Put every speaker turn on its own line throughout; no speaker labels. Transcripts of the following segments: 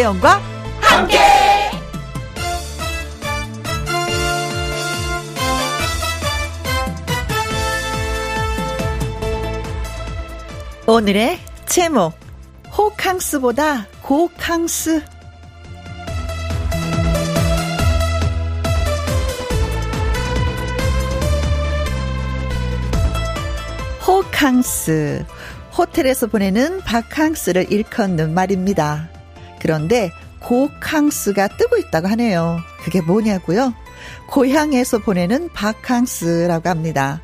김혜영과 함께. 오늘의 제목 호캉스보다 고캉스 호캉스 호텔에서 보내는 바캉스를 일컫는 말입니다. 그런데 고캉스가 뜨고 있다고 하네요. 그게 뭐냐고요? 고향에서 보내는 바캉스라고 합니다.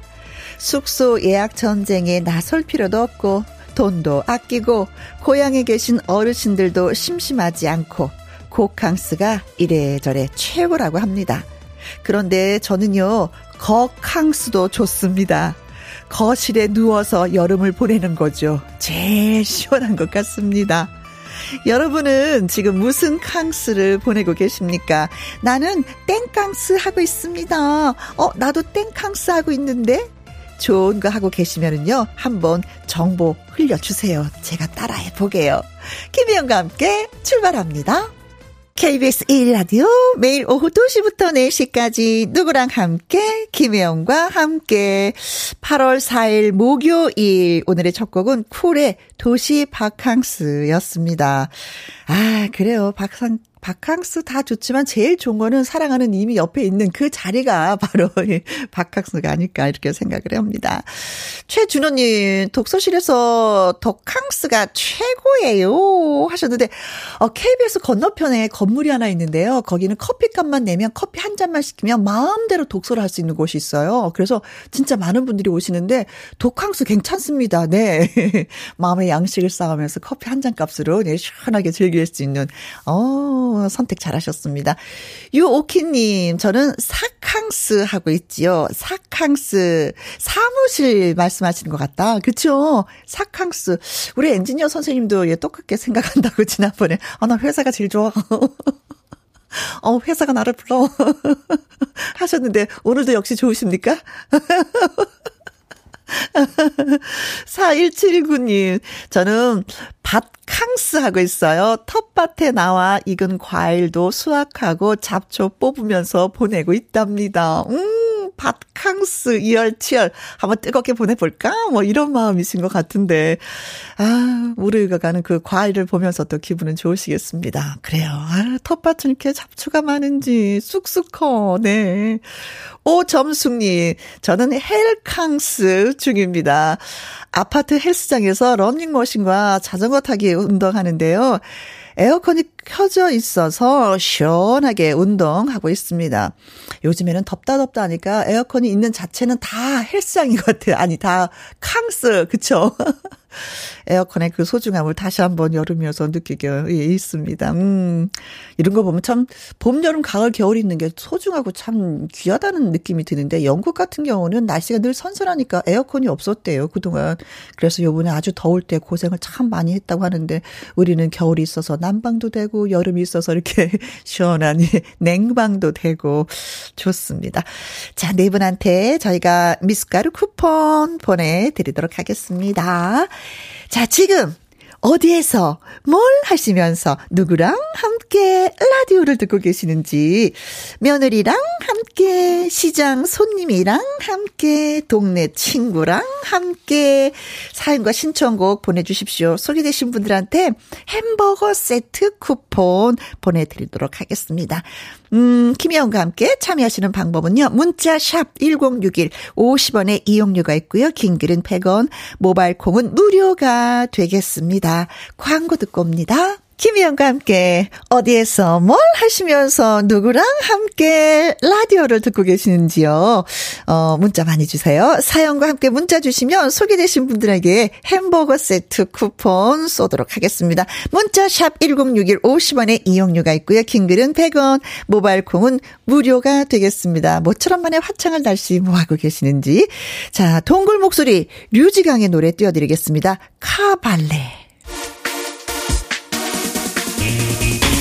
숙소 예약 전쟁에 나설 필요도 없고 돈도 아끼고 고향에 계신 어르신들도 심심하지 않고 고캉스가 이래저래 최고라고 합니다. 그런데 저는요, 거캉스도 좋습니다. 거실에 누워서 여름을 보내는 거죠. 제일 시원한 것 같습니다. 여러분은 지금 무슨 캉스를 보내고 계십니까? 나는 땡캉스 하고 있습니다. 어, 나도 땡캉스 하고 있는데? 좋은 거 하고 계시면은요, 한번 정보 흘려주세요. 제가 따라해 보게요. 김희영과 함께 출발합니다. KBS 1라디오 매일 오후 2시부터 4시까지 누구랑 함께? 김혜영과 함께. 8월 4일 목요일. 오늘의 첫 곡은 쿨의 도시 바캉스였습니다. 아 그래요. 박상 바캉스 다 좋지만 제일 좋은 거는 사랑하는 이미 옆에 있는 그 자리가 바로 바캉스가 아닐까 이렇게 생각을 합니다. 최준호님 독서실에서 더캉스가 최고예요 하셨는데 어, KBS 건너편에 건물이 하나 있는데요. 거기는 커피값만 내면 커피 한 잔만 시키면 마음대로 독서를 할 수 있는 곳이 있어요. 그래서 진짜 많은 분들이 오시는데 독캉스 괜찮습니다. 네 마음의 양식을 쌓으면서 커피 한 잔 값으로 네, 시원하게 즐길 수 있는 어 선택 잘하셨습니다. 유오키님, 저는 사캉스 하고 있지요. 사캉스. 사무실 말씀하시는 것 같다. 그쵸? 사캉스. 우리 엔지니어 선생님도 예, 똑같게 생각한다고 지난번에. 아, 나 회사가 제일 좋아. 어, 회사가 나를 불러. 하셨는데, 오늘도 역시 좋으십니까? 4179님, 저는 밭캉스 하고 있어요. 텃밭에 나와 익은 과일도 수확하고 잡초 뽑으면서 보내고 있답니다. 음, 밭캉스 이열치열. 한번 뜨겁게 보내볼까? 뭐 이런 마음이신 것 같은데. 아, 우리가 가는 그 과일을 보면서 또 기분은 좋으시겠습니다. 그래요. 아, 텃밭은 이렇게 잡초가 많은지 쑥쑥 커. 네. 오점숙님, 저는 헬캉스 중입니다. 아파트 헬스장에서 러닝머신과 자전거 타기 운동하는데요. 에어컨이 켜져 있어서 시원하게 운동하고 있습니다. 요즘에는 덥다 덥다 하니까 에어컨이 있는 자체는 다 헬스장인 것 같아요. 아니, 다 캉스, 그쵸? 에어컨의 그 소중함을 다시 한번 여름이어서 느끼게 있습니다. 음, 이런 거 보면 참 봄, 여름, 가을, 겨울 있는 게 소중하고 참 귀하다는 느낌이 드는데 영국 같은 경우는 날씨가 늘 선선하니까 에어컨이 없었대요, 그동안. 그래서 요번에 아주 더울 때 고생을 참 많이 했다고 하는데 우리는 겨울이 있어서 난방도 되고 여름이 있어서 이렇게 시원한 냉방도 되고 좋습니다. 자, 네 분한테 저희가 미숫가루 쿠폰 보내드리도록 하겠습니다. 자, 지금 어디에서 뭘 하시면서 누구랑 함께 라디오를 듣고 계시는지 며느리랑 함께 시장 손님이랑 함께 동네 친구랑 함께 사연과 신청곡 보내주십시오. 소개되신 분들한테 햄버거 세트 쿠폰 보내드리도록 하겠습니다. 음, 김혜영과 함께 참여하시는 방법은요. 문자 샵 1061, 50원의 이용료가 있고요. 긴 글은 100원, 모바일 콩은 무료가 되겠습니다. 광고 듣고 옵니다. 김희영과 함께 어디에서 뭘 하시면서 누구랑 함께 라디오를 듣고 계시는지요. 어, 문자 많이 주세요. 사연과 함께 문자 주시면 소개되신 분들에게 햄버거 세트 쿠폰 쏘도록 하겠습니다. 문자 샵 1061 50원의 이용료가 있고요. 킹글은 100원, 모바일 콩은 무료가 되겠습니다. 모처럼 만에 화창한 날씨 뭐 하고 계시는지. 자, 동굴 목소리 류지강의 노래 띄워드리겠습니다. 카발레.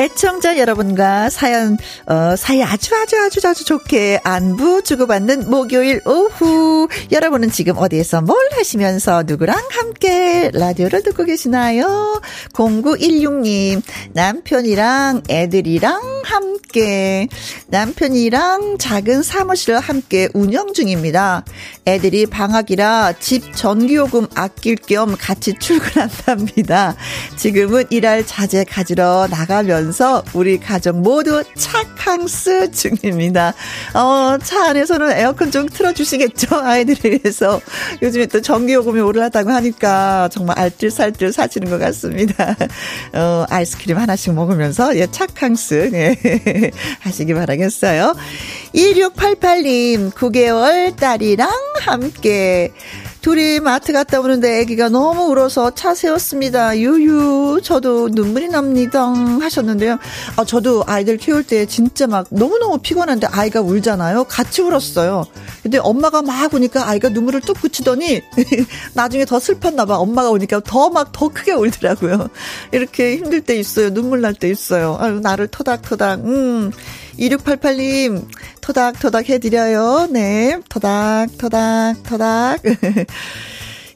애청자 여러분과 사연, 어, 사이 아주 아주 아주 아주 좋게 안부 주고받는 목요일 오후. 여러분은 지금 어디에서 뭘 하시면서 누구랑 함께 라디오를 듣고 계시나요? 0916님, 남편이랑 애들이랑 함께, 남편이랑 작은 사무실을 함께 운영 중입니다. 애들이 방학이라 집 전기요금 아낄 겸 같이 출근한답니다. 지금은 일할 자재 가지러 나가면 들으면서 우리 가족 모두 착항스 중입니다. 어, 차 안에서는 에어컨 좀 틀어주시겠죠? 아이들을 위해서. 요즘에 또 전기요금이 오르다고 하니까 정말 알뜰살뜰 사시는 것 같습니다. 어, 아이스크림 하나씩 먹으면서, 예, 착항스, 예, 하시기 바라겠어요. 2688님, 9개월 딸이랑 함께 둘이 마트 갔다 오는데 아기가 너무 울어서 차 세웠습니다. 유유, 저도 눈물이 납니다. 하셨는데요. 아, 저도 아이들 키울 때 진짜 막 너무너무 피곤한데 아이가 울잖아요. 같이 울었어요. 근데 엄마가 막 우니까 아이가 눈물을 뚝 그치더니 나중에 더 슬펐나 봐. 엄마가 오니까 더 막더 크게 울더라고요. 이렇게 힘들 때 있어요. 눈물 날 때 있어요. 아유, 나를 토닥토닥. 음. 2688님, 토닥토닥 해드려요. 네. 토닥, 토닥, 토닥.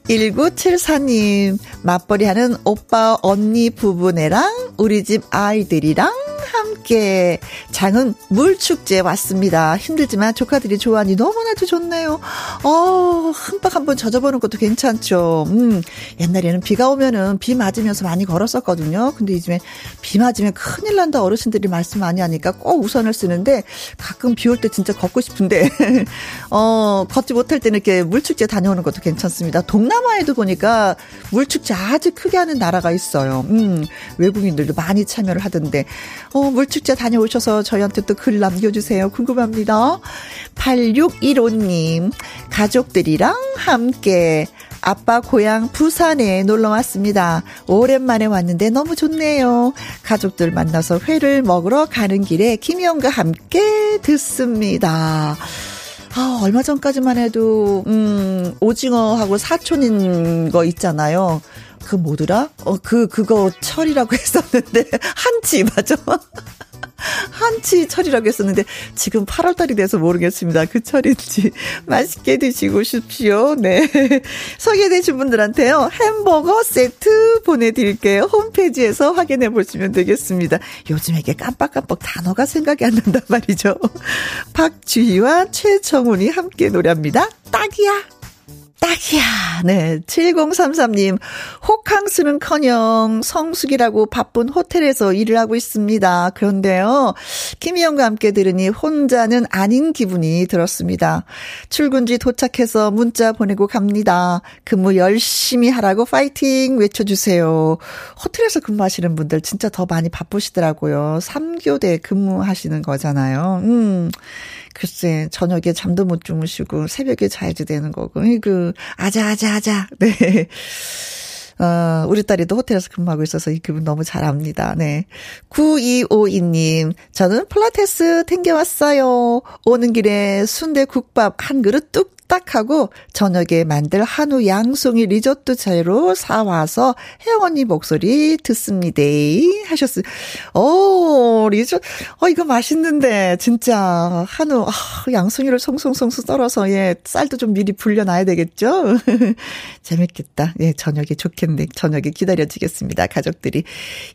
1974님, 맞벌이 하는 오빠, 언니 부부네랑 우리 집 아이들이랑 함께 장은 물축제 왔습니다. 힘들지만 조카들이 좋아하니 너무나도 좋네요. 어, 흠박 한번 젖어보는 것도 괜찮죠. 음, 옛날에는 비가 오면은 비 맞으면서 많이 걸었었거든요. 근데 요즘에 비 맞으면 큰일 난다 어르신들이 말씀 많이 하니까 꼭 우선을 쓰는데 가끔 비 올 때 진짜 걷고 싶은데, 어, 걷지 못할 때는 이렇게 물축제 다녀오는 것도 괜찮습니다. 동남아에도 보니까 물축제 아주 크게 하는 나라가 있어요. 음, 외국인들도 많이 참여를 하던데, 어, 물축제 다녀오셔서 저희한테 또 글 남겨주세요. 궁금합니다. 8615님, 가족들이랑 함께 아빠 고향 부산에 놀러 왔습니다. 오랜만에 왔는데 너무 좋네요. 가족들 만나서 회를 먹으러 가는 길에 김희영과 함께 듣습니다. 아, 얼마 전까지만 해도, 음, 오징어하고 사촌인 거 있잖아요. 그 뭐더라? 어, 그, 그거 철이라고 했었는데, 한치, 맞아. 한치 철이라고 했었는데 지금 8월달이 돼서 모르겠습니다. 그 철인지 맛있게 드시고 싶시오. 네. 소개되신 분들한테요. 햄버거 세트 보내드릴게요. 홈페이지에서 확인해 보시면 되겠습니다. 요즘에 이게 깜빡깜빡 단어가 생각이 안 난단 말이죠. 박주희와 최정훈이 함께 노래합니다. 딱이야. 딱이야. 네. 7033님, 호캉스는 커녕 성숙이라고 바쁜 호텔에서 일을 하고 있습니다. 그런데요, 김희영과 함께 들으니 혼자는 아닌 기분이 들었습니다. 출근지 도착해서 문자 보내고 갑니다. 근무 열심히 하라고 파이팅 외쳐주세요. 호텔에서 근무하시는 분들 진짜 더 많이 바쁘시더라고요. 3교대 근무하시는 거잖아요. 음. 글쎄, 저녁에 잠도 못 주무시고 새벽에 자야지 되는 거고. 그, 아자, 아자, 아자. 네. 어, 우리 딸이도 호텔에서 근무하고 있어서 이 기분 너무 잘 압니다. 네. 9252님, 저는 필라테스 댕겨왔어요. 오는 길에 순대 국밥 한 그릇 뚝 딱 하고 저녁에 만들 한우 양송이 리조또 재료 사와서 혜영 언니 목소리 듣습니다. 하셨어요. 오, 리조, 어, 이거 맛있는데, 진짜. 한우, 아, 양송이를 송송송송 썰어서, 예, 쌀도 좀 미리 불려놔야 되겠죠? 재밌겠다. 예, 저녁에 좋겠 네. 저녁에 기다려지겠습니다. 가족들이.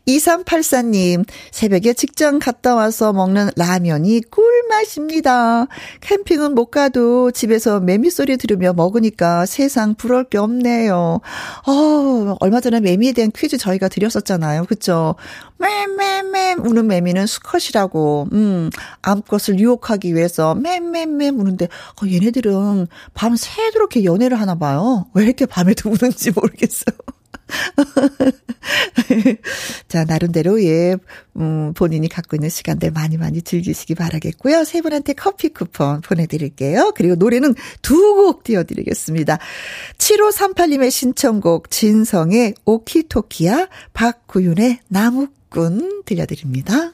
2384님, 새벽에 직장 갔다 와서 먹는 라면이 꿀맛입니다. 캠핑은 못 가도 집에서 매 매미 소리 들으며 먹으니까 세상 부러울 게 없네요. 어, 얼마 전에 매미에 대한 퀴즈 저희가 드렸었잖아요. 그쵸? 맴맴맴 우는 매미는 수컷이라고, 음, 암컷을 유혹하기 위해서 맴맴맴 우는데, 어, 얘네들은 밤 새도록 연애를 하나 봐요. 왜 이렇게 밤에도 우는지 모르겠어요. 자, 나름대로, 예, 음, 본인이 갖고 있는 시간들 많이 많이 즐기시기 바라겠고요. 세 분한테 커피 쿠폰 보내드릴게요. 그리고 노래는 두 곡 띄워드리겠습니다. 7538님의 신청곡, 진성의 오키토키야, 박구윤의 나무꾼 들려드립니다.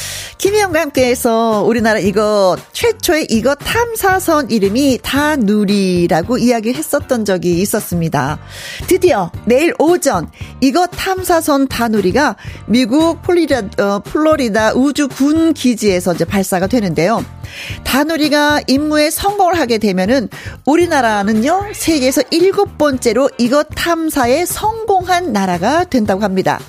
김희영과 함께해서 우리나라 이거 최초의 이거 탐사선 이름이 다누리라고 이야기했었던 적이 있었습니다. 드디어 내일 오전 이거 탐사선 다누리가 미국 플로리다, 어, 플로리다 우주 군 기지에서 이제 발사가 되는데요. 다누리가 임무에 성공을 하게 되면은 우리나라는요 세계에서 일곱 번째로 이것 탐사에 성공한 나라가 된다고 합니다.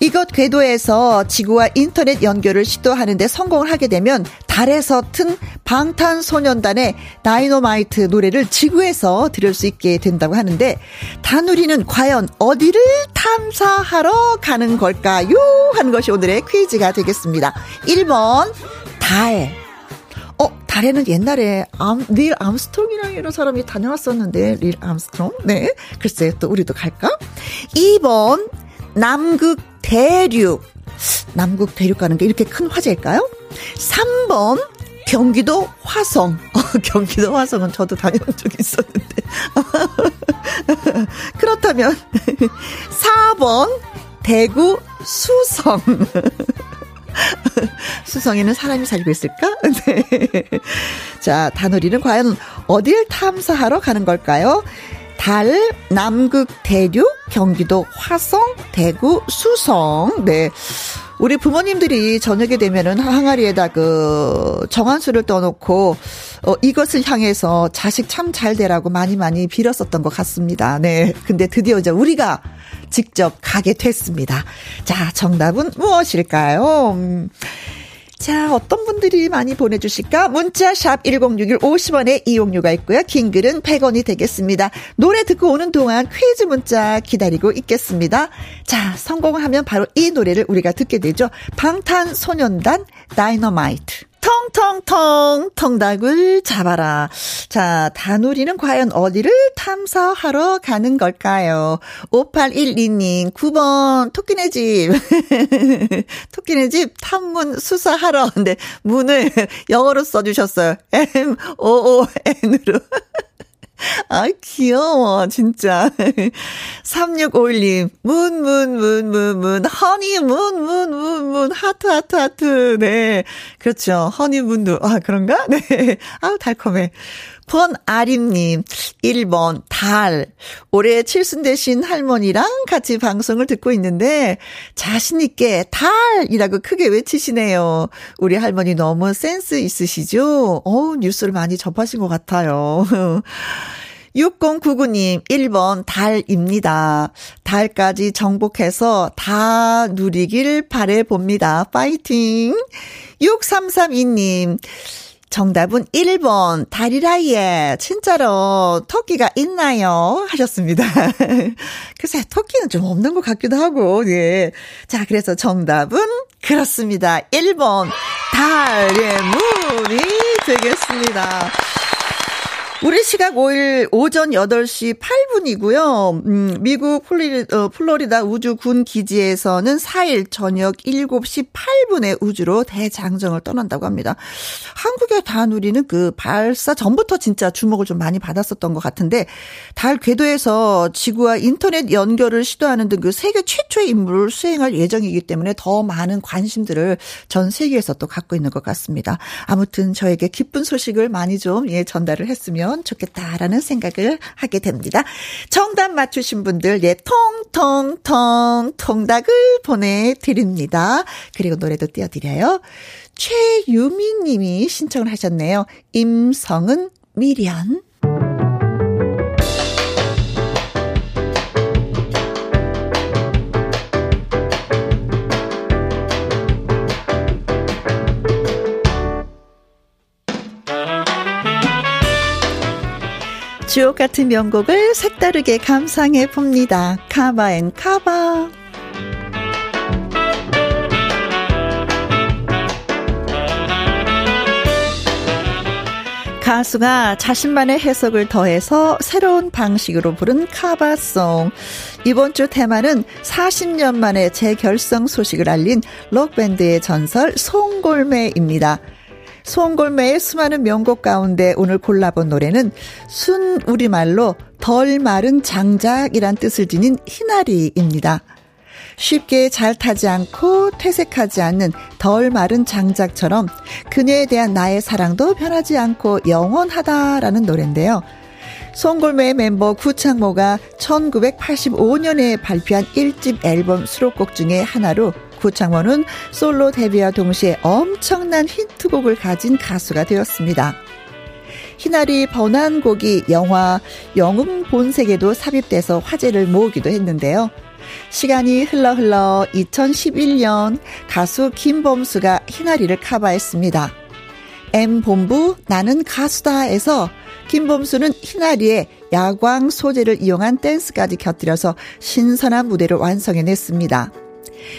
이것 궤도에서 지구와 인터넷 연결을 시도하는데 성공을 하게 되면 달에서 튼 방탄소년단의 다이노마이트 노래를 지구에서 들을 수 있게 된다고 하는데 다누리는 과연 어디를 탐사하러 가는 걸까요? 하는 것이 오늘의 퀴즈가 되겠습니다. 1번 달 어, 달에는 옛날에 암, 닐 암스트롱이랑 이런 사람이 다녀왔었는데, 릴 암스트롱? 네. 글쎄, 또 우리도 갈까? 2번, 남극 대륙. 남극 대륙 가는 게 이렇게 큰 화제일까요? 3번, 경기도 화성. 어, 경기도 화성은 저도 다녀온 적이 있었는데. 그렇다면, 4번, 대구 수성. 수성에는 사람이 살고 있을까? 네. 자, 다누리는 과연 어딜 탐사하러 가는 걸까요? 달, 남극 대륙, 경기도 화성, 대구, 수성. 네. 우리 부모님들이 저녁에 되면은 항아리에다 그 정한수를 떠놓고 어 이것을 향해서 자식 참 잘 되라고 많이 많이 빌었었던 것 같습니다. 네. 근데 드디어 이제 우리가 직접 가게 됐습니다. 자, 정답은 무엇일까요? 음. 자, 어떤 분들이 많이 보내주실까? 문자 샵 1061 50원에 이용료가 있고요. 긴 글은 100원이 되겠습니다. 노래 듣고 오는 동안 퀴즈 문자 기다리고 있겠습니다. 자, 성공하면 바로 이 노래를 우리가 듣게 되죠. 방탄소년단 다이너마이트. 통통통 통닭을 잡아라. 자, 다누리는 과연 어디를 탐사하러 가는 걸까요? 5812님, 9번 토끼네 집. 토끼네 집 탐문 수사하러. 근데 문을 영어로 써 주셨어요. M-O-O-N으로. 아, 귀여워, 진짜. 3651님, 문, 문, 문, 문, 문, 허니, 문, 문, 문, 문, 하트, 하트, 하트. 네. 그렇죠. 허니 문도. 아, 그런가? 네. 아우, 달콤해. 권아림님, 1번, 달. 올해 칠순 되신 할머니랑 같이 방송을 듣고 있는데, 자신있게 달이라고 크게 외치시네요. 우리 할머니 너무 센스 있으시죠? 어우, 뉴스를 많이 접하신 것 같아요. 6099님, 1번 달입니다. 달까지 정복해서 다 누리길 바래봅니다. 파이팅! 6332님, 정답은 1번, 다리라이에, 진짜로, 토끼가 있나요? 하셨습니다. 글쎄, 토끼는 좀 없는 것 같기도 하고, 예. 자, 그래서 정답은 그렇습니다. 1번, 달의 문이 되겠습니다. 우리 시각 5일 오전 8시 8분이고요. 음, 미국 플로리, 어, 플로리다 우주군 기지에서는 4일 저녁 7시 8분에 우주로 대장정을 떠난다고 합니다. 한국의 다누리는 그 발사 전부터 진짜 주목을 좀 많이 받았었던 것 같은데 달 궤도에서 지구와 인터넷 연결을 시도하는 등 그 세계 최초의 임무를 수행할 예정이기 때문에 더 많은 관심들을 전 세계에서 또 갖고 있는 것 같습니다. 아무튼 저에게 기쁜 소식을 많이 좀 예, 전달을 했으면 있으면 좋겠다라는 생각을 하게 됩니다. 정답 맞추신 분들, 예, 통통통 통닭을 보내드립니다. 그리고 노래도 띄워드려요. 최유미 님이 신청을 하셨네요. 임성은 미련. 주옥 같은 명곡을 색다르게 감상해 봅니다. cover and cover. 가수가 자신만의 해석을 더해서 새로운 방식으로 부른 카바송. 이번 주 테마는 40년 만에 재결성 소식을 알린 록밴드의 전설 송골매입니다. 송골매의 수많은 명곡 가운데 오늘 골라본 노래는 순 우리말로 덜 마른 장작이란 뜻을 지닌 희나리입니다. 쉽게 잘 타지 않고 퇴색하지 않는 덜 마른 장작처럼 그녀에 대한 나의 사랑도 변하지 않고 영원하다라는 노래인데요. 송골매의 멤버 구창모가 1985년에 발표한 1집 앨범 수록곡 중에 하나로 구창모는 솔로 데뷔와 동시에 엄청난 히트곡을 가진 가수가 되었습니다. 희나리 번안곡이 영화 영웅 본색에도 삽입돼서 화제를 모으기도 했는데요. 시간이 흘러 흘러 2011년 가수 김범수가 희나리를 카바했습니다. M본부 나는 가수다에서 김범수는 희나리의 야광 소재를 이용한 댄스까지 곁들여서 신선한 무대를 완성해냈습니다.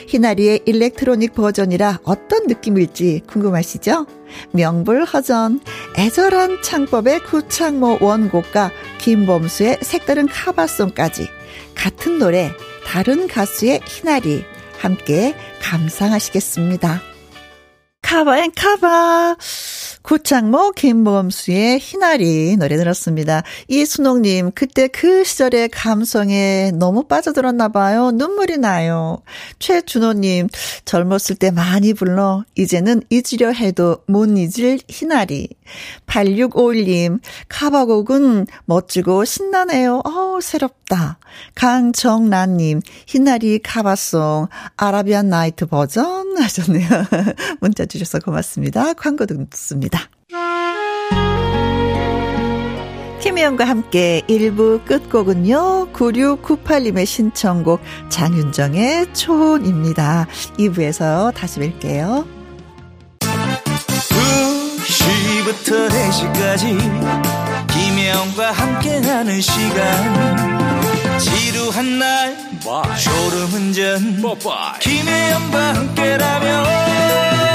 희나리의 일렉트로닉 버전이라 어떤 느낌일지 궁금하시죠? 명불허전, 애절한 창법의 구창모 원곡과 김범수의 색다른 cover song까지 같은 노래 다른 가수의 희나리 함께 감상하시겠습니다. cover and cover. 구창모 김범수의 희나리 노래 들었습니다. 이순옥님 그때 그 시절의 감성에 너무 빠져들었나 봐요. 눈물이 나요. 최준호님 젊었을 때 많이 불러 이제는 잊으려 해도 못 잊을 희나리. 8651님 카바곡은 멋지고 신나네요. 어우 새롭다. 강정란님 희나리 카바송 아라비안 나이트 버전 하셨네요. 문자 주 셔서 고맙습니다. 광고 듣습니다. 김혜영과 함께 1부 끝곡은요. 9698님의 신청곡 장윤정의 초혼입니다. 2부에서 다시 뵐게요. 2시부터 4시까지 김혜영과 함께하는 시간 지루한 날 Bye. 졸음운전 김혜영과 함께라면 저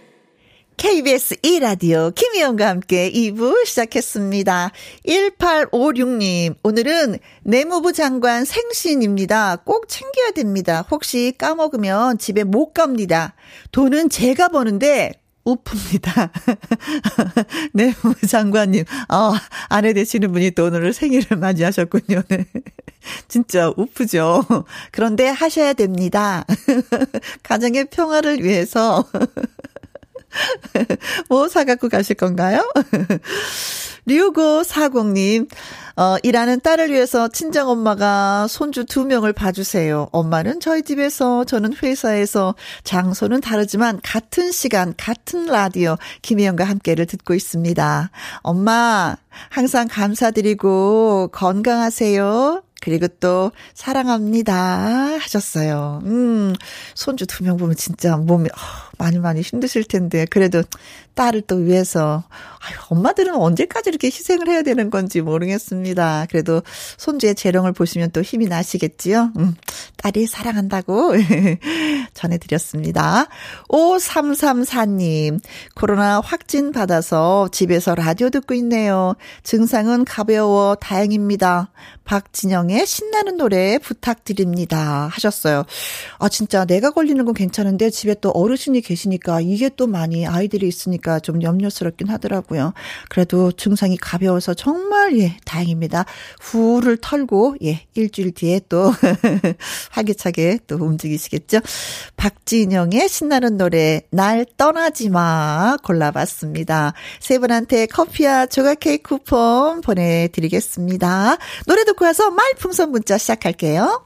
KBS 2라디오 김희영과 함께 2부 시작했습니다. 1856님, 오늘은 내무부 장관 생신입니다. 꼭 챙겨야 됩니다. 혹시 까먹으면 집에 못 갑니다. 돈은 제가 버는데 우프입니다. 내무부 장관님, 아, 아내 되시는 분이 또 오늘 생일을 맞이하셨군요. 네. 진짜 우프죠. 그런데 하셔야 됩니다. 가정의 평화를 위해서. 뭐 사갖고 가실 건가요? 류고 사공님, 어, 일하는 딸을 위해서 친정엄마가 손주 두 명을 봐주세요. 엄마는 저희 집에서, 저는 회사에서, 장소는 다르지만 같은 시간, 같은 라디오, 김혜영과 함께를 듣고 있습니다. 엄마, 항상 감사드리고 건강하세요. 그리고 또 사랑합니다 하셨어요. 음, 손주 두 명 보면 진짜 몸이 어, 많이 많이 힘드실 텐데 그래도 딸을 또 위해서 아유, 엄마들은 언제까지 이렇게 희생을 해야 되는 건지 모르겠습니다. 그래도 손주의 재롱을 보시면 또 힘이 나시겠지요. 음, 딸이 사랑한다고 전해드렸습니다. 5334님, 코로나 확진 받아서 집에서 라디오 듣고 있네요. 증상은 가벼워 다행입니다. 박진영의 신나는 노래 부탁드립니다. 하셨어요. 아, 진짜 내가 걸리는 건 괜찮은데 집에 또 어르신이 계시니까 이게 또 많이 아이들이 있으니까 좀 염려스럽긴 하더라고요. 그래도 증상이 가벼워서 정말 예, 다행입니다. 후를 털고 예, 일주일 뒤에 또 활기차게 또 움직이시겠죠. 박진영의 신나는 노래 날 떠나지 마 골라봤습니다. 세 분한테 커피와 조각 케이크 쿠폰 보내 드리겠습니다. 노래 듣고 와서 말풍선 문자 시작할게요.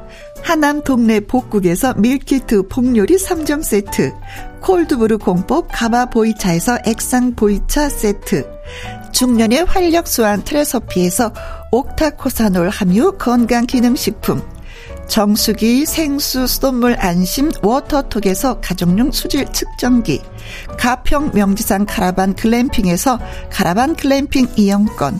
하남 동네 복국에서 밀키트 폭요리 3점 세트 cold brew 공법 가마 보이차에서 액상 보이차 세트 중년의 활력 수한 트레서피에서 옥타코사놀 함유 건강기능식품 정수기 생수 수돗물 안심 워터톡에서 가정용 수질 측정기 가평 명지산 카라반 글램핑에서 카라반 글램핑 이용권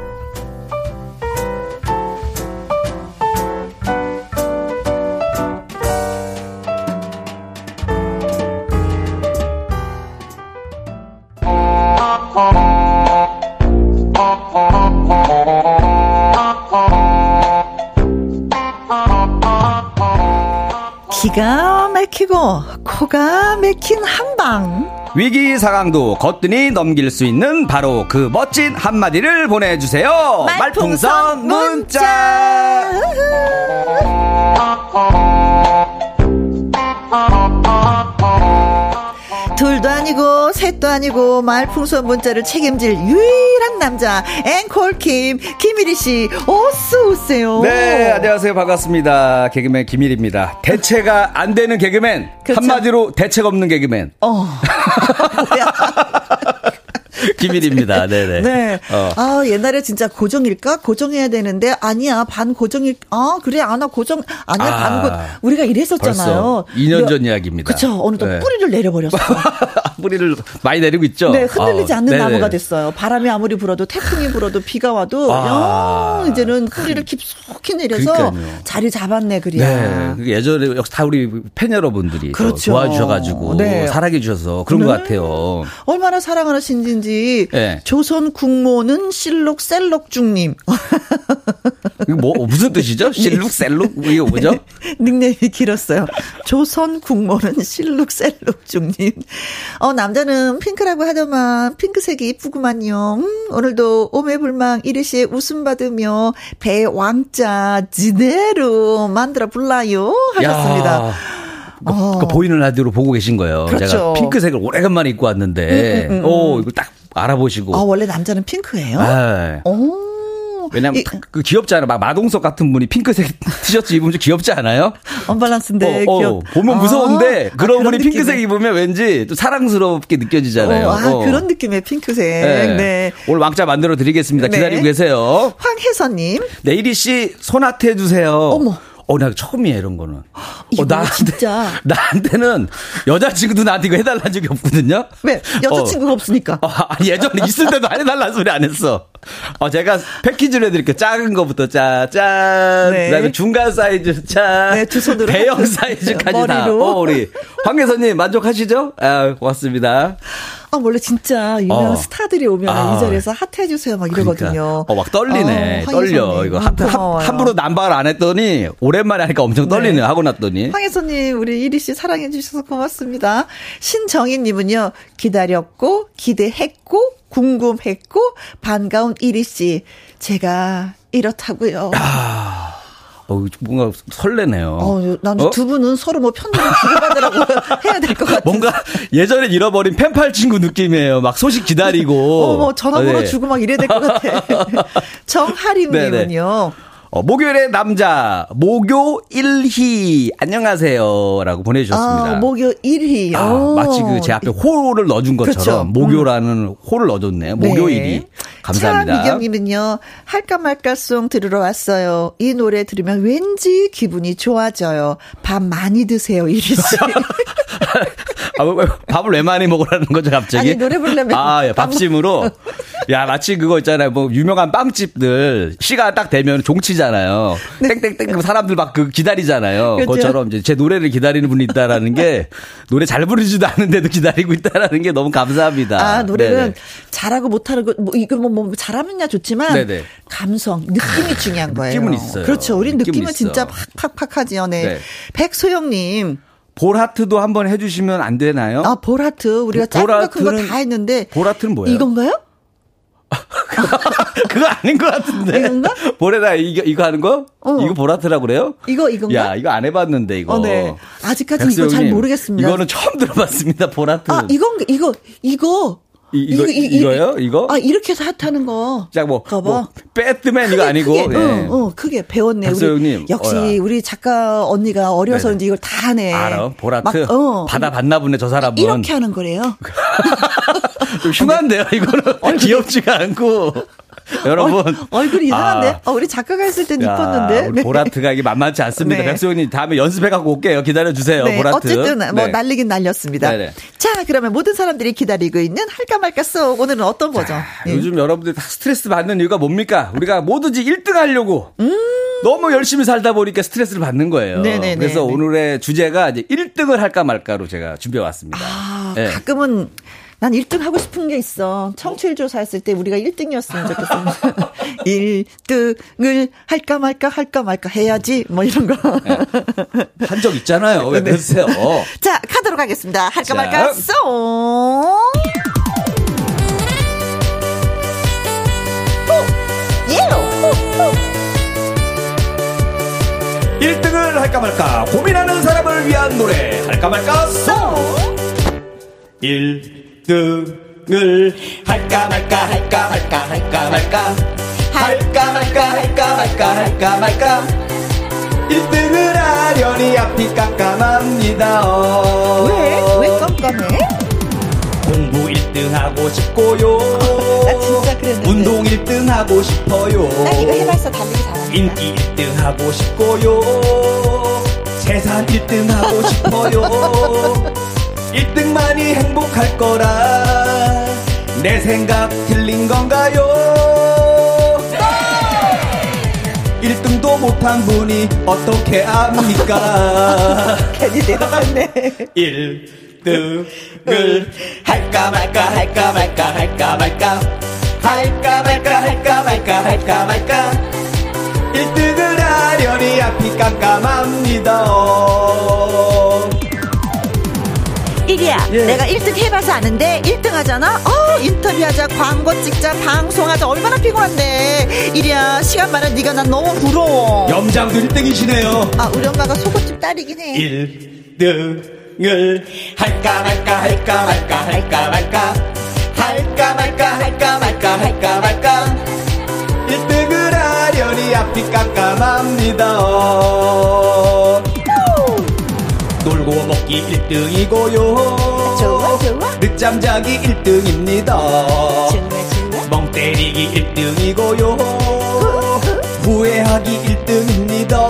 막히고 코가 막힌 한방.
위기 상황도 거뜬히 넘길 수 있는 바로 그 멋진 한마디를 보내주세요. 말풍선 문자.
둘도 셋도 아니고 말풍선 문자를 책임질 유일한 남자 앵콜킴 김일희 씨 어서 오세요.
네 안녕하세요 반갑습니다 개그맨 김일입니다 대체가 안 되는 개그맨
그쵸?
한마디로 대책 없는 개그맨
어. 뭐야.
김일입니다 네네
네.
어.
아, 옛날에 진짜 고정일까? 고정해야 되는데, 아니야, 반 고정일, 아, 그래, 아나 고정, 아니야,
아,
반 고, 우리가 이랬었잖아요.
벌써 2년 전 이야기입니다.
그쵸. 어느덧
네.
뿌리를 내려버렸어.
뿌리를 많이 내리고 있죠
네, 흔들리지
아,
않는
네네.
나무가 됐어요. 바람이 아무리 불어도 태풍이 불어도 비가 와도
아.
영 이제는 뿌리를 깊숙이 내려서
그러니까요.
자리 잡았네 그리야.
네. 예전에 역시 다 우리 팬 여러분들이 또
그렇죠.
도와주셔가지고
네.
사랑해 주셔서 그런
네.
것 같아요.
얼마나 사랑하시는지
네.
조선 국모는 실록 셀록 중님
이거 뭐 무슨 뜻이죠? 실룩 셀룩 이거 뭐죠?
닉네임이 길었어요. 조선 국모는 실룩 셀록중님. 어 남자는 핑크라고 하더만 핑크색이 이쁘구만요. 음, 오늘도 오매불망 이리 씨의 웃음 받으며 배 왕자 지대로 만들어 불라요 하셨습니다.
야. 그, 그 보이는 라디오로 보고 계신 거예요.
어. 그렇죠.
제가 핑크색을 오래간만에 입고 왔는데,
음, 음, 음,
오, 이거 딱 알아보시고.
아 원래 남자는 핑크예요?
네.
오.
왜냐면
이-
그 귀엽잖아요. 막 마동석 같은 분이 핑크색 티셔츠 입으면 좀 귀엽지 않아요?
언밸런스인데
어, 어,
귀엽-
보면 무서운데
아,
그런
아,
분이
느낌의-
핑크색 입으면 왠지 또 사랑스럽게 느껴지잖아요.
어, 아,
어.
그런 느낌의 핑크색.
네.
네.
오늘 왕자 만들어 드리겠습니다.
네.
기다리고 계세요.
황혜선님.
내일이 씨 손아트 해주세요.
어머.
어, 나 처음이야, 이런 거는. 어, 나한테,
진짜.
나한테는 여자친구도 나한테 이거 해달라는 적이 없거든요.
왜 여자친구가 없으니까.
어, 예전에 있을 때도 안 해달라는 소리 안 했어. 어, 제가 패키지를 해드릴게요. 작은 거부터 짜, 짠.
네.
그 다음에 중간 사이즈 짠.
네, 두 손으로.
대형 사이즈까지 다.
머리로.
어, 우리. 황혜선님 만족하시죠? 아, 고맙습니다.
아, 원래 진짜 유명한
어.
스타들이 오면
아.
이 자리에서 하트해주세요 막 이러거든요.
그러니까. 어, 막 떨리네.
어,
떨려. 이거
아,
한, 한,
고마워요.
함부로 난방을 안 했더니 오랜만에 하니까 엄청 떨리네요.
네.
하고 났더니.
황혜선님, 우리 이리 씨 사랑해주셔서 고맙습니다. 신정희님은요, 기다렸고, 기대했고, 궁금했고, 반가운 이리 씨. 제가 이렇다고요.
어, 뭔가 설레네요.
어, 나는
어?
두 분은 서로 뭐 편지를 주고받으라고 해야 될 것 같은.
뭔가 예전에 잃어버린 펜팔 친구 느낌이에요. 막 소식 기다리고.
어, 뭐 전화번호
네.
주고 막 이래야 될 것 같아. 정하림님은요.
어, 목요일의 남자, 목요 일희, 안녕하세요. 라고 보내주셨습니다.
아, 목요 1위.
아, 마치 그 제 앞에 호를 넣어준 것처럼
그렇죠.
목요라는 호를 넣어줬네요. 목요
네.
일희. 감사합니다.
차미경님은요, 할까 말까송 들으러 왔어요. 이 노래 들으면 왠지 기분이 좋아져요. 밥 많이 드세요, 이리씨.
아, 왜, 왜, 밥을 왜 많이 먹으라는 거죠, 갑자기?
아니, 노래 부르려면
아, 예,
밥
밥심으로. 야, 마치 그거 있잖아요. 뭐, 유명한 빵집들, 시간 딱 되면 종치 잖아요. 땡땡땡, 그 사람들 막 그 기다리잖아요.
네. 그렇죠.
그것처럼 이제 제 노래를 기다리는 분이 있다라는 게, 노래 잘 부르지도 않는데도 기다리고 있다라는 게 너무 감사합니다.
아, 노래는
네네.
잘하고 못하는 거, 뭐, 이거 뭐, 뭐, 잘하면야 좋지만,
네네.
감성, 느낌이 중요한 거예요.
느낌은 있어요.
그렇죠. 우리
느낌은
느낌은. 진짜 팍팍팍하지요. 네.
네.
백소영님,
볼하트도 한번 해주시면 안 되나요?
아, 볼하트. 우리가 작은 거큰거
볼하트는-
다 했는데.
볼하트는 뭐예요?
이건가요?
그거 아닌 것 같은데.
이건가?
볼에다 이거, 이거 하는 거?
어.
이거 볼하트라고 그래요?
이거, 이건가?
야, 이거 안 해봤는데, 이거.
어, 네. 아직까지 이거 잘 모르겠습니다.
이거는 처음 들어봤습니다, 볼하트.
아, 이건, 이거, 이거.
이- 이거- 이 거요? 이거?
아, 이렇게 해서 핫하는 거.
자, 뭐,
봐봐.
뭐, 배트맨 이거 아니고.
크게,
예.
어, 어, 크게 배웠네. 우리 역시
어야.
우리 작가 언니가 어려서
네네.
이제 이걸 다 하네.
알아. 볼하트.
막, 어.
받아봤나 보네, 저 사람은.
이렇게 하는 거래요.
좀 흉한데요, 이거는. 귀엽지가 않고. 여러분.
얼 굴이 이상한데?
아.
어, 우리 작가가 했을 땐
야,
이뻤는데.
우리 보라트가 이게 만만치 않습니다.
네.
백소연님 다음에 연습해갖고 올게요. 기다려주세요,
네,
보라트.
어쨌든 뭐
네.
날리긴 날렸습니다.
네네.
자, 그러면 모든 사람들이 기다리고 있는 할까 말까 속 오늘은 어떤 거죠? 네.
요즘 여러분들이 다 스트레스 받는 이유가 뭡니까? 우리가 뭐든지 1등 하려고. 너무 열심히 살다 보니까 스트레스를 받는 거예요.
음. 네네네.
그래서 오늘의 주제가 이제 1등을 할까 말까로 제가 준비해 왔습니다.
아,
네.
가끔은 난 1등 하고 싶은 게 있어. 청취율 조사했을 때 우리가 1등이었으면 좋겠어. 1등을 할까 말까 할까 말까 해야지. 뭐 이런 거.
한 적 있잖아요. 왜
네.
그러세요?
자, 카드로 가겠습니다. 할까
자.
말까 쏙. Yellow.
1등을 할까 말까 고민하는 사람을 위한 노래 할까 말까 song 1 등을 할까 말까 할까 말까 할까 말까 할까 말까 할까 말까 할까 말까 1등을 하려니 앞이 깜깜합니다
왜? 왜 깜깜해?
공부 1등 하고 싶고요
나 진짜 그랬는데.
운동 1등 하고 싶어요
난 이거 해봤어. 달리기 잘합니다.
인기 1등 하고 싶고요. 재산 1등 하고 싶어요. 1등만이 행복할 거라. 내 생각 틀린 건가요? 1등도 못한 분이 어떻게 압니까?
괜히 대답했네.
1등을 할까 말까 할까 말까 할까 말까 할까 말까 할까 말까 할까 말까 1등을 하려니 앞이 깜깜합니다
이리야,
예.
내가 1등 해봐서 아는데 1등 하잖아? 어, 인터뷰하자, 광고 찍자, 방송하자, 얼마나 피곤한데. 이리야, 시간 많은 네가 난 너무 부러워.
염장도 1등이시네요
아, 우리 엄마가 속옷집 딸이긴 해.
1등을 할까 말까 할까 말까 할까 말까 할까 말까 할까 말까 할까 말까 1등을 하려니 앞이 깜깜합니다 놀고 먹기 1등이고요.
좋아, 좋아.
늦잠 자기 1등입니다.
좋아, 좋아.
멍 때리기 1등이고요. 후회하기 1등입니다.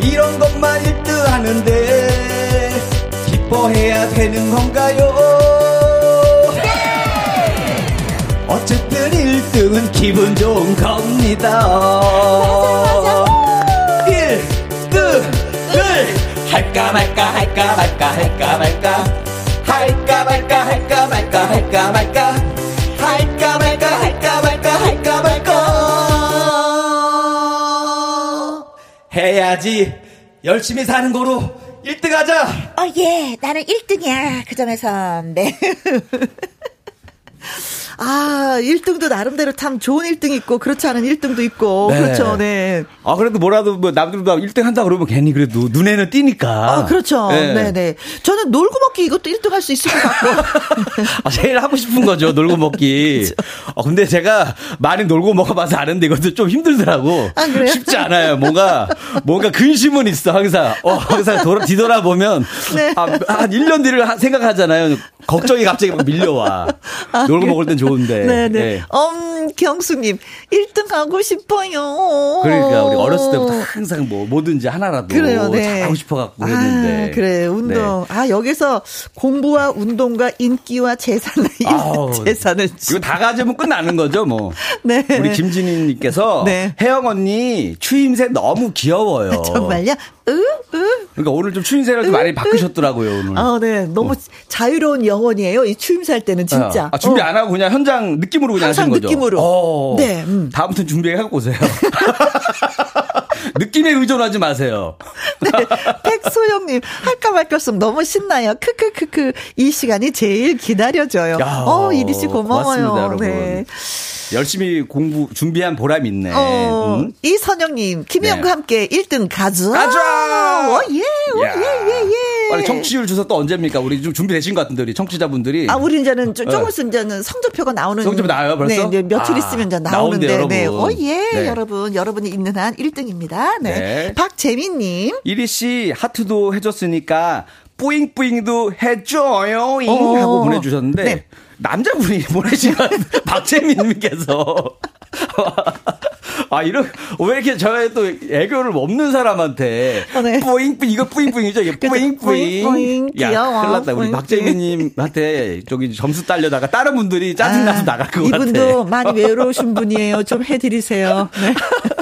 이런 것만 1등 하는데 기뻐해야 되는 건가요? 어쨌든 1등은 기분 좋은 겁니다. 1등을 할까 말까 할까 말까 할까 말까. 할까 말까 할까 말까 할까 말까. 할까 말까 할까 말까 할까 말까. 해야지. 열심히 사는 거로 1등 하자.
어, 예, 나는 1등이야. 그 점에서, 네. 아, 1등도 나름대로 참 좋은 1등 있고, 그렇지 않은 1등도 있고,
네.
그렇죠, 네.
아, 그래도 뭐라도 뭐 남들보다 1등 한다 그러면 괜히 그래도 눈에는 띄니까.
아, 그렇죠.
네.
네, 네. 저는 놀고 먹기 이것도 1등 할 수 있을 것 같고.
아, 제일 하고 싶은 거죠, 놀고 먹기. 어, 근데 제가 많이 놀고 먹어봐서 아는데 이것도 좀 힘들더라고.
아, 그래요?
쉽지 않아요. 뭔가, 뭔가 근심은 있어, 항상. 어, 항상 돌아, 뒤돌아보면.
네.
아, 한 1년 뒤를 하- 생각하잖아요. 걱정이 갑자기 막 밀려와. 놀고 먹을 땐 좋은 데.
네, 네.
예.
음, 경수님, 1등 하고 싶어요.
그러니까 우리 어렸을 때부터 항상 뭐 뭐든지 하나라도
그래요, 네.
잘하고 싶어갖고 그랬는데.
아, 그래, 운동.
네.
아, 여기서 공부와 운동과 인기와 재산을,
아우,
재산을.
이거 다 가지면 끝나는 거죠, 뭐.
네.
우리 김진희님께서
네.
혜영 언니 추임새 너무 귀여워요.
정말요?
그러니까 오늘 좀 추임새를 좀 많이 바꾸셨더라고요 오늘.
아, 네. 너무 자유로운 영혼이에요. 이 추임새 할 때는 진짜.
아, 준비
어.
안 하고 그냥 현장 느낌으로 그냥 하시는 거죠.
느낌으로.
어.
네, 음.
다음부터는 준비해 갖고 오세요. 느낌에 의존하지 마세요.
네. 백소영님, 할까 말까 없으면 너무 신나요. 크크크크. 이 시간이 제일 기다려져요.
야,
어, 이리 씨 고마워요.
고맙습니다, 여러분.
네.
열심히 공부 준비한 보람 있네.
어,
음?
이선영님, 김희영과
네.
함께 1등 가자.
가자!
어, 예, 어,
야.
예, 예, 예.
빨리 청취율 주소 또 언제입니까? 우리 좀 준비되신 것 같은데 우리 청취자분들이.
아, 우리 이제는 좀, 조금
네.
있으면 이제는 성적표가 나오는.
성적표 나와요, 벌써?
네, 며칠
아,
있으면 이제
나온대,
나오는데. 네.
여러분.
어, 예,
네.
여러분. 여러분이 있는 한 1등입니다. 네.
네.
박재민님.
이리 씨 하트도 해줬으니까 뿌잉뿌잉도 해줘요 잉
어.
하고 보내주셨는데
네.
남자분이 보내신 박재민님께서 아 이런 왜 이렇게 저의 또 애교를 없는 사람한테
어, 네.
뿌잉뿌잉 이거 뿌잉뿌잉이죠 이게.
뿌잉뿌잉,
뿌잉 뿌잉 야
귀여워.
큰일 났다 우리. 박재민님한테 저기 점수 딸려다가 다른 분들이 짜증나서
아,
나갈 것 같아
이분도 많이 외로우신 분이에요. 좀 해드리세요. 네.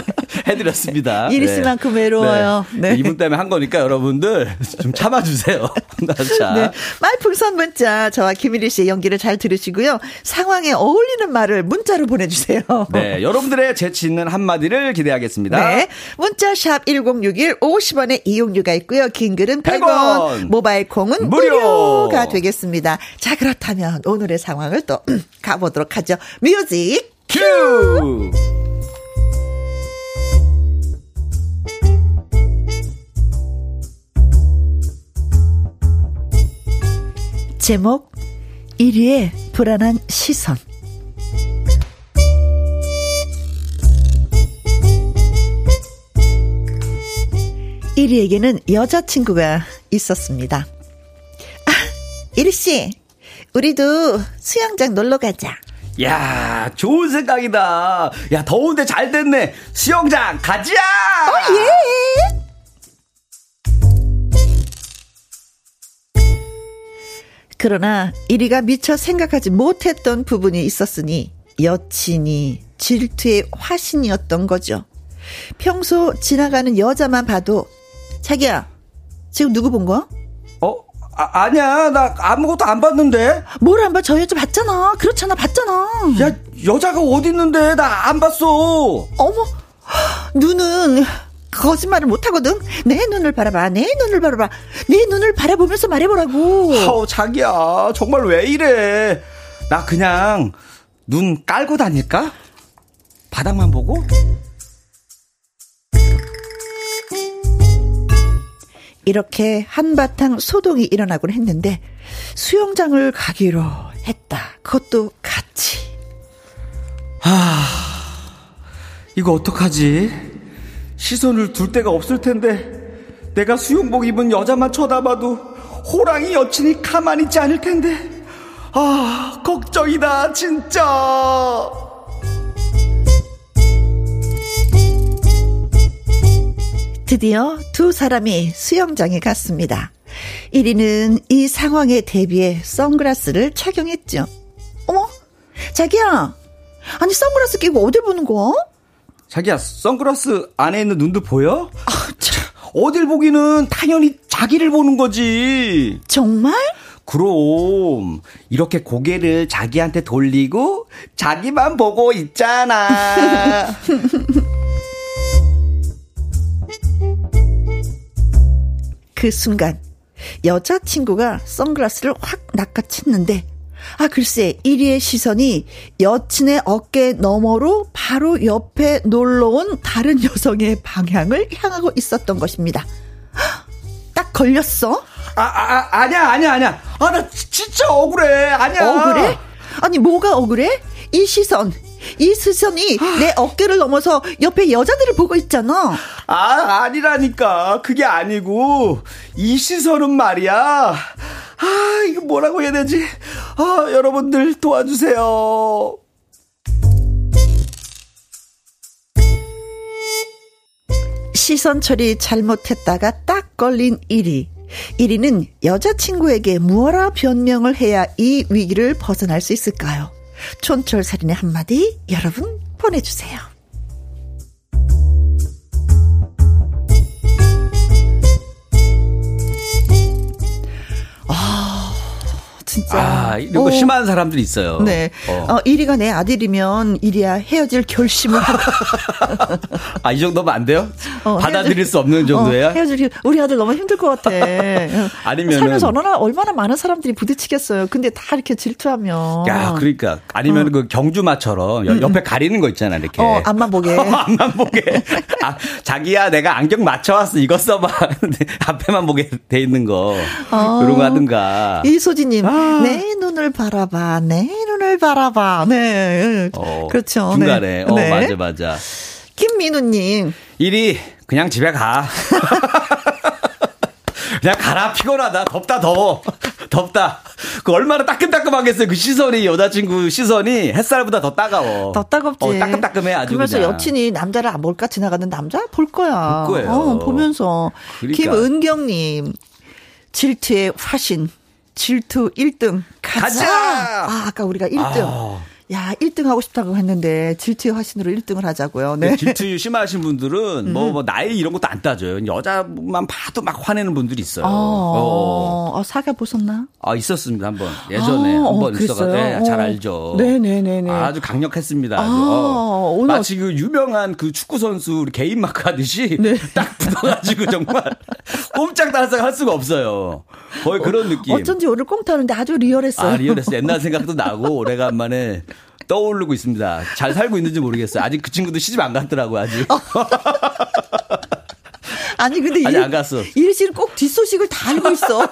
해드렸습니다.
이리 씨만큼 외로워요. 네.
이분 때문에 한 거니까 여러분들 좀 참아주세요. 자.
네. 말풍선 문자, 저와 김일희 씨의 연기를 잘 들으시고요. 상황에 어울리는 말을 문자로 보내주세요.
네, 여러분들의 재치 있는 한마디를 기대하겠습니다.
네. 문자샵 1061 50원의 이용료가 있고요. 긴 글은 100원,
100원.
모바일 콩은
무료.
무료가 되겠습니다. 자, 그렇다면 오늘의 상황을 또 가보도록 하죠. 뮤직
큐!
제목 1위의 불안한 시선 일위에게는 여자친구가 있었습니다. 아, 이리 씨, 우리도 수영장 놀러 가자.
야, 좋은 생각이다. 야, 더운데 잘 됐네. 수영장 가자!
예. 그러나 이리가 미처 생각하지 못했던 부분이 있었으니 여친이 질투의 화신이었던 거죠. 평소 지나가는 여자만 봐도 자기야 지금 누구 본 거야?
어? 아, 아니야. 나 아무것도 안 봤는데.
뭘 안 봐? 저 여자 봤잖아. 그렇잖아. 봤잖아.
야, 여자가 어디 있는데? 나 안 봤어.
어머 눈은 거짓말을 못하거든. 내 눈을 바라봐. 내 눈을 바라봐. 내 눈을 바라보면서 말해보라고.
아우, 자기야. 정말 왜 이래? 나 그냥 눈 깔고 다닐까? 바닥만 보고?
이렇게 한바탕 소동이 일어나곤 했는데 수영장을 가기로 했다. 그것도 같이.
이거 어떡하지? 시선을 둘 데가 없을 텐데 내가 수영복 입은 여자만 쳐다봐도 호랑이 여친이 가만히 있지 않을 텐데 아 걱정이다 진짜
드디어 두 사람이 수영장에 갔습니다. 1위는 이 상황에 대비해 선글라스를 착용했죠. 어머, 자기야. 아니, 선글라스 끼고 어딜 보는 거야?
자기야 선글라스 안에 있는 눈도 보여?
아, 참,
어딜 보기는 당연히 자기를 보는 거지
정말?
그럼 이렇게 고개를 자기한테 돌리고 자기만 보고 있잖아
그 순간 여자친구가 선글라스를 확 낚아챘는데 아, 글쎄, 1위의 시선이 여친의 어깨 너머로 바로 옆에 놀러온 다른 여성의 방향을 향하고 있었던 것입니다. 딱 걸렸어?
아, 아, 아, 아니야, 아니야, 아니야. 아, 나 진짜 억울해. 아니야.
억울해? 아니, 뭐가 억울해? 이 시선, 이 시선이 내 어깨를 넘어서 옆에 여자들을 보고 있잖아.
아, 아니라니까. 그게 아니고, 이 시선은 말이야. 아, 이거 뭐라고 해야 되지? 아, 여러분들 도와주세요.
시선 처리 잘못했다가 딱 걸린 1위. 1위는 여자친구에게 무어라 변명을 해야 이 위기를 벗어날 수 있을까요? 촌철살인의 한마디 여러분 보내주세요. 진짜.
아, 이런 거
어.
심한 사람들이 있어요.
네.
어.
어, 이리가 내 아들이면 이리야 헤어질 결심을 하고.
아, 이 정도면 안 돼요?
어,
받아들일
헤어질-
수 없는 정도예요?
어, 헤어질 우리 아들 너무 힘들 것 같아.
아니면은-
살면서 얼마나 얼마나 많은 사람들이 부딪히겠어요. 근데 다 이렇게 질투하면.
야, 그러니까 아니면 그 경주마처럼 여- 옆에 가리는 거 있잖아, 이렇게.
어, 앞만 보게.
앞만 보게. 아, 자기야, 내가 안경 맞춰왔어. 이거 써봐. 앞에만 보게 돼 있는 거.
어.
그런 거 하든가.
이소지님,
아.
내 눈을 바라봐, 내 눈을 바라봐. 네,
어,
그렇죠.
중간에.
네.
어,
네.
맞아, 맞아.
김민우님,
일이 그냥 집에 가. 그냥 가라 피곤하다 덥다 더워 덥다 그 얼마나 따끔따끔하겠어요 그 시선이 여자친구 시선이 햇살보다 더 따가워
더 따갑지.
어, 따끔따끔해 아주
그러면서
그냥.
여친이 남자를 안 볼까 지나가는 남자 볼 거야.
볼 거예요.
어, 보면서.
그러니까.
김은경님, 질투의 화신, 질투 1등 가자.
가자!
아, 아까 우리가 1등.
아.
야, 1등 하고 싶다고 했는데 질투의 화신으로 1등을 하자고요. 네. 음.
질투 심하신 분들은 뭐, 뭐 나이 이런 것도 안 따져요 여자만 봐도 막 화내는 분들이 있어요
어,
어.
어, 사귀어 보셨나?
아 있었습니다 한번 예전에
아, 어,
한번 있어가
그랬어요?
네, 잘
어.
알죠.
네네네네.
아주 강력했습니다. 아주.
아,
어.
오늘
마치 그 유명한 그 축구 선수 개인 마크 하듯이
네.
딱 붙어가지고 정말 꼼짝 달싹 할 수가 없어요. 거의 그런 느낌.
어쩐지 오늘 꽁타는데 아주 리얼했어요.
아 리얼했어. 옛날 생각도 나고 오래간만에 떠오르고 있습니다. 잘 살고 있는지 모르겠어요. 아직 그 친구도 시집 안 갔더라고요. 아직.
아니 근데
아직
일-
안 갔어.
이리 씨는 꼭 뒷소식을 다 알고 있어.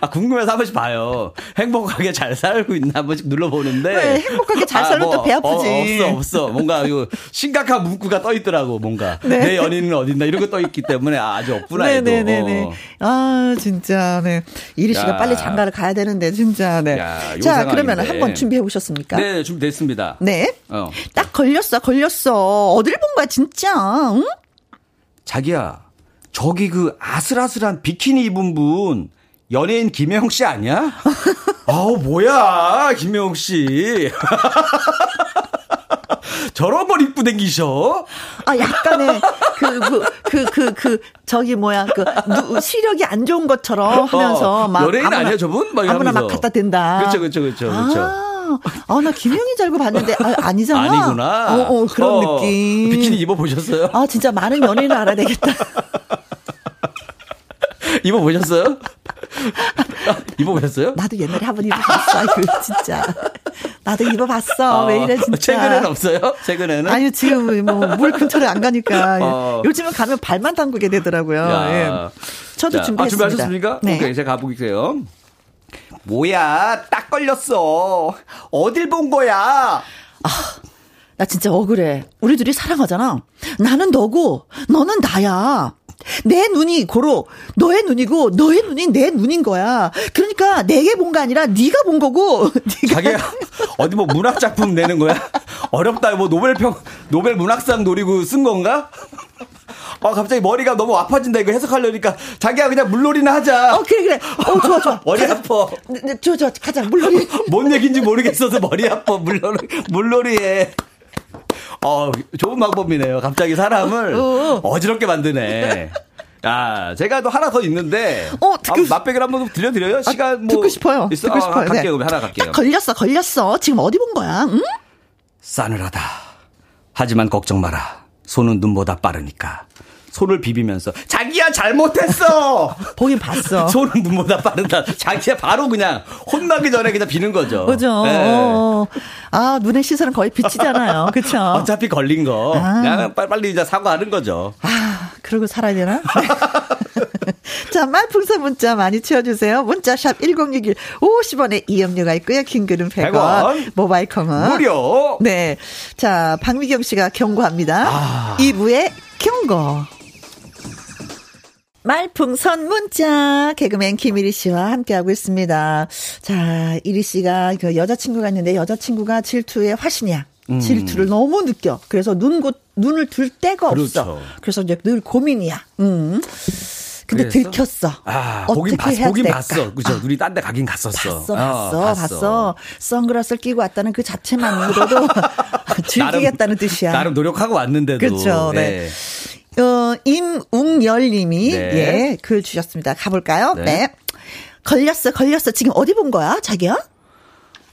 아 궁금해서 한 번씩 봐요. 행복하게 잘 살고 있나 한 번씩 눌러보는데.
네, 행복하게 잘 살면 또배 아프지.
어, 없어 없어. 뭔가 이거 심각한 문구가 떠 있더라고. 뭔가
네.
내 연인은 어딨나 이런 거 떠 있기 때문에 아, 아주 없구나.
네네네네.
어.
아, 진짜, 네. 이리 씨가
야.
빨리 장가를 가야 되는데, 진짜, 네.
야, 요
자,
상황인데.
그러면 한 번 준비해 보셨습니까?
네 준비됐습니다.
네.
어.
딱 걸렸어, 걸렸어. 어딜 본 거야, 진짜. 응?
자기야 저기 그 아슬아슬한 비키니 입은 분 연예인 김혜영 씨 아니야? 아우 뭐야 김혜영 씨. 저런 걸 입고 댕기셔?
아, 약간의, 그, 그, 그, 그, 그, 저기 뭐야, 그, 누, 시력이 안 좋은 것처럼 하면서
어,
막.
연예인
아무나-
아니야, 저분? 막
아무나 막. 갖다 댄다.
그렇죠, 그렇죠, 그렇죠, 그렇죠.
아, 아, 나 김영인 줄 알고 봤는데, 아, 아니잖아.
아니구나.
어, 어, 그런
어,
느낌.
비키니 입어보셨어요?
아, 진짜 많은 연예인을 알아야 되겠다.
입어보셨어요? 입어보셨어요?
나도 옛날에 한번 입어봤어. 아이고, 진짜. 나도 입어봤어.
어,
왜 이래, 진짜.
최근에는 없어요? 최근에는?
아니, 지금 뭐, 물 근처를 안 가니까.
어.
요즘은 가면 발만 담그게 되더라고요.
야.
예. 저도
자,
준비했습니다.
아, 준비하셨습니까?
네.
오케이, 제가 가볼게요. 뭐야, 딱 걸렸어. 어딜 본 거야?
나 진짜 억울해. 우리 둘이 사랑하잖아. 나는 너고, 너는 나야. 내 눈이 고로 너의 눈이고 너의 눈이 내 눈인 거야. 그러니까 내게 본거 아니라 네가 본 거고. 네가
자기야, 어디 뭐 문학 작품 내는 거야? 어렵다. 뭐 노벨평, 노벨 문학상 노리고 쓴 건가? 아, 갑자기 머리가 너무 아파진다. 이거 해석하려니까. 자기야, 그냥 물놀이나 하자.
어 그래 그래. 어 좋아 좋아.
머리 아파.
네, 네, 좋아 좋아 가자 물놀이.
뭔 얘기인지 모르겠어서 머리 아파. 물놀이, 물놀이에. 어, 좋은 방법이네요. 갑자기 사람을
어.
어지럽게 만드네. 야, 제가 또 하나 더 있는데.
어, 듣고
아, 맛백을 한번 들려드려요? 시간 뭐.
듣고 싶어요.
있어?
듣고
아,
싶어요. 네.
갈게요. 그럼 하나 갈게요.
딱 걸렸어 걸렸어. 지금 어디 본 거야? 응?
싸늘하다. 하지만 걱정 마라. 손은 눈보다 빠르니까. 손을 비비면서 자기야 잘못했어.
보긴 봤어.
손은 눈보다 빠른다. 자기야 바로 그냥 혼나기 전에 그냥 비는 거죠.
그죠.
네.
어. 아, 눈의 시선은 거의 빛이잖아요. 그쵸?
어차피 걸린 거
아.
그냥 빨리 이제 사과하는 거죠.
아, 그러고 살아야 되나? 자, 말풍선 문자 많이 채워주세요. 문자샵 1061 50원에 이염료가 있고요. 킹글은 100원.
100원.
모바일 콩은.
무료.
네. 자, 박미경 씨가 경고합니다.
아.
2부의 경고. 말풍선 문자 개그맨 김일희 씨와 함께하고 있습니다. 자, 이리 씨가 그 여자친구가 있는데 여자친구가 질투의 화신이야.
음.
질투를 너무 느껴. 그래서 눈, 곧 눈을 들 데가 없어.
그렇죠.
그래서 이제 늘 고민이야. 음. 근데
그래서?
들켰어.
아,
어떻게
봤어.
해야
보긴
될까?
봤어. 그죠.
아.
눈이 딴 데 가긴 갔었어.
봤어,
어,
봤어, 봤어. 선글라스를 끼고 왔다는 그 자체만으로도 즐기겠다는 뜻이야.
나름 노력하고 왔는데도.
그렇죠. 네. 어, 임웅열 님이,
네.
예, 글 주셨습니다. 가볼까요?
네.
네. 걸렸어, 걸렸어. 지금 어디 본 거야, 자기야?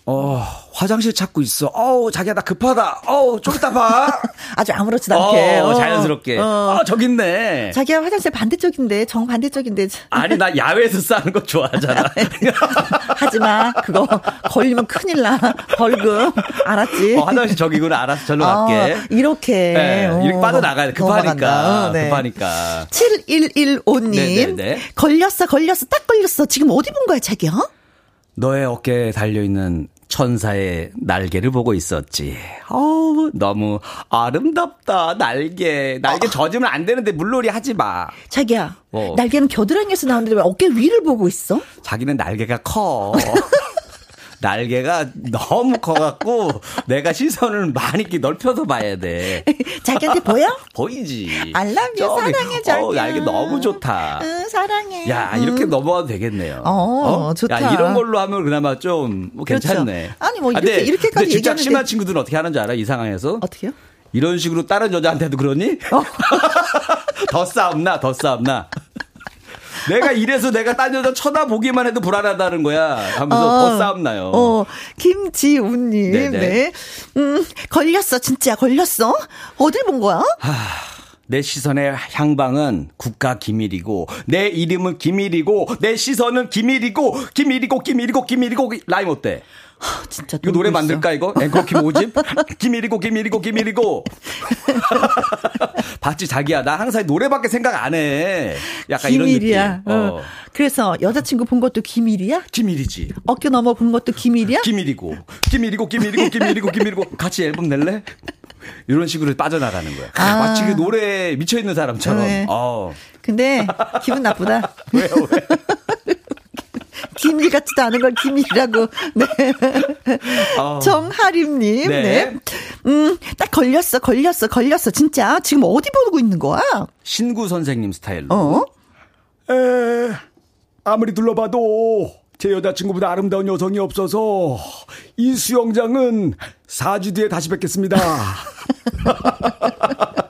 어, 화장실 찾고 있어. 어우, 자기야, 나 급하다. 어우, 좀 이따 봐.
아주 아무렇지도 않게.
어,
어.
자연스럽게.
어.
어, 저기 있네.
자기야, 화장실 반대쪽인데, 정 반대쪽인데.
아니, 나 야외에서 싸는 거 좋아하잖아.
하지 마. 그거 걸리면 큰일 나. 벌금. 알았지?
어, 화장실 저기구나. 알아서 절로
어,
갈게.
이렇게.
네,
어,
이렇게 빠져나가야 돼. 급하니까.
어, 네.
급하니까.
7115님.
네네네.
걸렸어, 걸렸어, 딱 걸렸어. 지금 어디 본 거야, 자기야?
너의 어깨에 달려있는 천사의 날개를 보고 있었지. 어우, 너무 아름답다, 날개. 날개 젖으면 안 되는데 물놀이 하지 마.
자기야,
어.
날개는 겨드랑이에서 나오는데 왜 어깨 위를 보고 있어?
자기는 날개가 커. 날개가 너무 커갖고 내가 시선을 많이 이렇게 넓혀서 봐야 돼.
자기한테 보여?
보이지.
알람이 사랑해, 자기야.
어, 날개 너무 좋다.
응, 사랑해.
야,
응.
이렇게 넘어가도 되겠네요.
어, 좋다.
야, 이런 걸로 하면 그나마 좀뭐
그렇죠.
괜찮네.
아니, 뭐
아,
이렇게-
근데-
이렇게까지
근데 진짜 심한 친구들은 어떻게 하는지 알아? 이 상황에서?
어떻게요?
이런 식으로 다른 여자한테도 그러니?
어.
더 싸움나, 더 싸움나. 내가 이래서 내가 딴 여자 쳐다보기만 해도 불안하다는 거야. 하면서 더 싸움나요.
어, 김지훈님,
네네.
네. 음, 걸렸어, 진짜 걸렸어? 어딜 본 거야?
내 시선의 향방은 국가 기밀이고 내 이름은 기밀이고 내 시선은 기밀이고 기밀이고 기밀이고 기밀이고 라임 어때?
아, 진짜.
이거 노래
있어.
만들까 이거? 앵커킴 오집? 기밀이고 기밀이고 기밀이고 봤지 자기야 나 항상 노래밖에 생각 안 해. 약간
기밀이야.
이런 느낌.
어. 그래서 여자친구 본 것도 기밀이야?
기밀이지.
어깨 넘어 본 것도 기밀이야?
기밀이고 기밀이고 기밀이고 기밀이고 기밀이고 같이 앨범 낼래? 이런 식으로 빠져나가는 거야.
아.
마치 그 노래에 미쳐 있는 사람처럼.
네.
어.
근데 기분 나쁘다.
왜요 왜?
기밀 같지도 않은 걸 기밀이라고. 네.
어.
정하림님,
네.
네. 음, 딱 걸렸어, 걸렸어, 걸렸어. 진짜. 지금 어디 보고 있는 거야?
신구 선생님 스타일로.
어?
에, 아무리 둘러봐도 제 여자친구보다 아름다운 여성이 없어서 이 수영장은 4주 뒤에 다시 뵙겠습니다.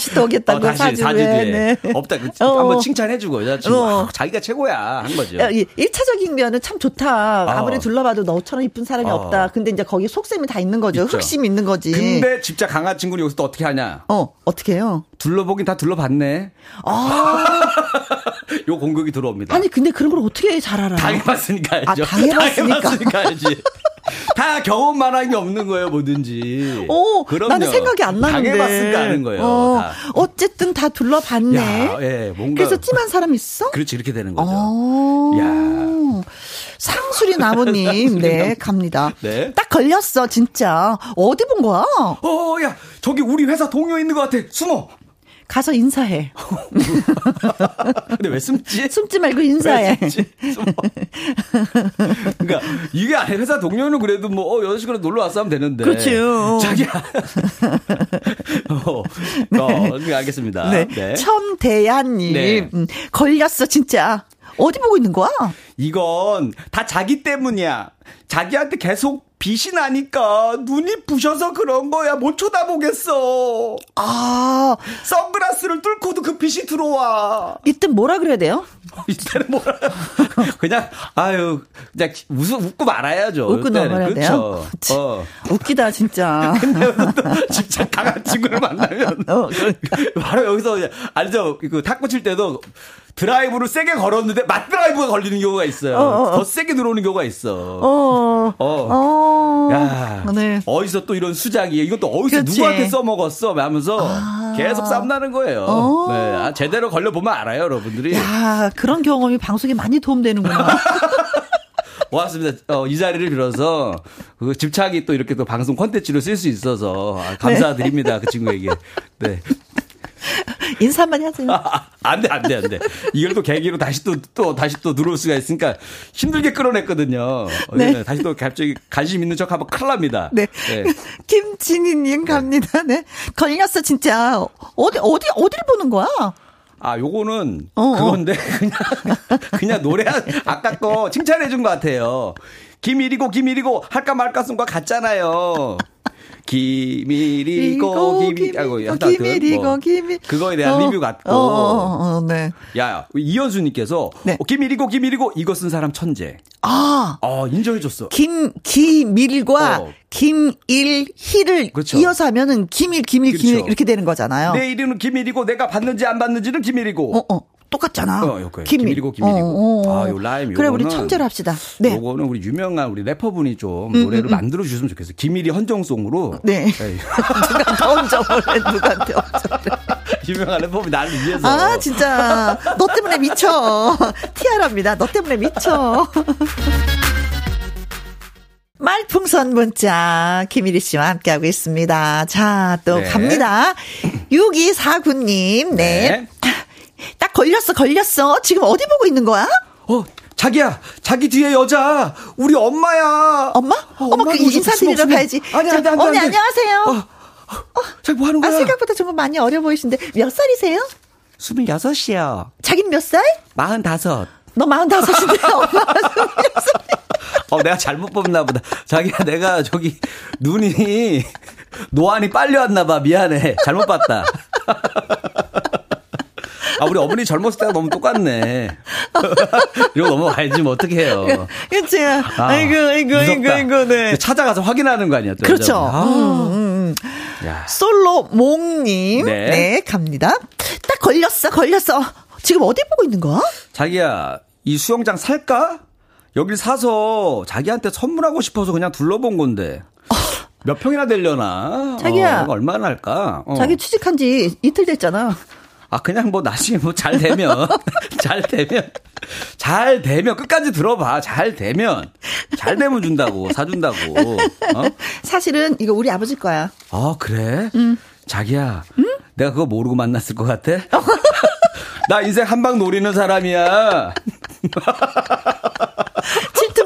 다시 또 오겠다고
어, 다시
사주
사주
후에.
뒤에
네.
없다. 그,
어.
한번 칭찬해주고 여자친구
어.
아, 자기가 최고야 한 거죠.
야, 이 1차적인 면은 참 좋다. 아무리
어.
둘러봐도 너처럼 이쁜 사람이
어.
없다. 근데 이제 거기 속셈이 다 있는 거죠.
있죠.
흑심 있는 거지.
근데 진짜 강한 친구는 여기서 또 어떻게 하냐?
어, 어떻게 해요?
둘러보긴 다 둘러봤네.
아,
요 공격이 들어옵니다.
아니, 근데 그런 걸 어떻게 잘 알아?
당해봤으니까 알죠.
아, 당해봤으니까.
당해봤으니까 알지. 다 경험 만한 게 없는 거예요, 뭐든지.
오,
그럼요.
나는 생각이 안 나는데.
당해봤으니까 아는 거예요.
어,
다.
어쨌든 다 둘러봤네.
야, 예, 뭔가.
그래서 찜한 사람 있어?
그렇지, 이렇게 되는 거죠.
어.
야.
상수리 나무님, 네, 갑니다.
네.
딱 걸렸어, 진짜. 어디 본 거야?
어, 야, 저기 우리 회사 동료 있는 것 같아. 숨어.
가서 인사해.
근데 왜 숨지?
숨지 말고 인사해.
왜 숨지? 그러니까 이게 아니 회사 동료는 그래도 뭐 어, 여자친구랑 놀러 왔어 하면 되는데.
그렇죠.
자기야. 어, 어, 네, 알겠습니다.
네.
네.
천대야님,
네.
음, 걸렸어, 진짜. 어디 보고 있는 거야?
이건 다 자기 때문이야. 자기한테 계속 빛이 나니까 눈이 부셔서 그런 거야. 못 쳐다보겠어.
아,
선글라스를 뚫고도 그 빛이 들어와.
이때 뭐라 그래야 돼요?
이때는 뭐라. 그냥, 아유, 그냥 웃, 웃고 말아야죠.
웃고. 넘어가야 돼요?
그쵸. 어.
웃기다, 진짜.
진짜 강한 친구를 만나면.
어, 그러니까.
바로 여기서, 알죠? 그 탁구 칠 때도 드라이브를 세게 걸었는데 맞드라이브가 걸리는 경우가 있어요.
어, 어, 어.
더 세게 들어오는 경우가 있어.
어,
어.
어.
야,
네.
어디서 또 이런 수작이, 이것도 어디서
그렇지.
누구한테 써먹었어? 하면서 계속 쌈나는 거예요.
어.
네, 아, 제대로 걸려보면 알아요, 여러분들이.
야, 그런 경험이 방송에 많이 도움되는구나.
고맙습니다. 어, 이 자리를 빌어서 그 집착이 또 이렇게 또 방송 콘텐츠로 쓸 수 있어서 아, 감사드립니다. 그 친구에게. 네.
인사 한마디 하세요.
안 돼, 안 돼, 안 돼. 이걸 또 계기로 다시 또, 또, 다시 또 들어올 수가 있으니까 힘들게 끌어냈거든요. 어,
네.
네, 다시 또 갑자기 관심 있는 척 하면 큰일 납니다.
네.
네.
김진희님 갑니다. 네. 걸렸어, 진짜. 어디, 어디, 어딜 보는 거야?
아, 요거는
어, 어.
그건데 그냥 그냥 노래 한- 아까 거 칭찬해 준 것 같아요. 김일이고 김일이고 할까 말까 쓴거 같잖아요. 김일 아이고 하여튼
김일이고,
뭐
김일.
그거에 대한
어,
리뷰 같고
어, 어, 어, 네.
야 이현수님께서
네.
어, 김일이고 김일이고 이거 쓴 사람 천재.
아,
어 인정해줬어.
김, 기밀과
어.
김일희를
그렇죠.
이어서 하면은 김일, 김일, 김일
그렇죠.
이렇게 되는 거잖아요.
내 이름은 김일이고 내가 받는지 안 받는지는 김일이고.
어, 어. 똑같잖아.
어, 요거예요. 김일이고, 김일이고. 아, 요 라임
그래, 우리 천재로 합시다. 네.
요거는 우리 유명한 우리 래퍼분이 좀 노래를 만들어 주셨으면 좋겠어요. 김일이 헌정송으로.
네.
에이,
누구한테 엄정을 해, 해.
유명한 래퍼분이 나를 위해서.
아, 진짜. 너 때문에 미쳐. 티아라입니다. 너 때문에 미쳐. 말풍선 문자, 김일희 씨와 함께하고 있습니다. 자, 또
네.
갑니다. 6249님, 네. 딱 걸렸어, 걸렸어. 지금 어디 보고 있는 거야?
어, 자기야, 자기 뒤에 여자, 우리 엄마야.
엄마?
어,
어머, 그. 인사드리러. 가야지.
아니, 안 돼.
언니,
안.
안녕하세요.
어, 어, 자기 뭐 하는
아,
거야?
생각보다 정말 많이 어려 보이신데, 몇 살이세요?
26이요.
자기는 몇 살?
45.
너 45인데, 엄마
어, 내가 잘못 뽑나 보다. 자기야, 내가 저기, 눈이, 노안이 빨리 왔나 봐. 미안해. 잘못 봤다. 아, 우리 어머니 젊었을 때가 너무 똑같네. 이러고 넘어가야지, 뭐, 어떡해요.
그치.
아,
아이고, 아이고, 아이고,
무섭다.
아이고, 네.
찾아가서 확인하는 거 아니야, 또.
그렇죠.
아,
음, 음.
야.
솔로 몽님.
네.
네. 갑니다. 딱 걸렸어, 걸렸어. 지금 어디 보고 있는 거야?
자기야, 이 수영장 살까? 여길 사서 자기한테 선물하고 싶어서 그냥 둘러본 건데. 몇 평이나 되려나?
자기야.
어, 이거 얼마나 할까? 어.
자기 취직한 지 이틀 됐잖아.
아, 그냥 뭐 나중에 뭐 잘 되면, 잘 되면, 잘 되면, 끝까지 들어봐. 잘 되면, 잘 되면 준다고, 사준다고. 어?
사실은 이거 우리 아버지 거야.
아, 그래? 자기야, 내가 그거 모르고 만났을 것 같아? 나 인생 한 방 노리는 사람이야.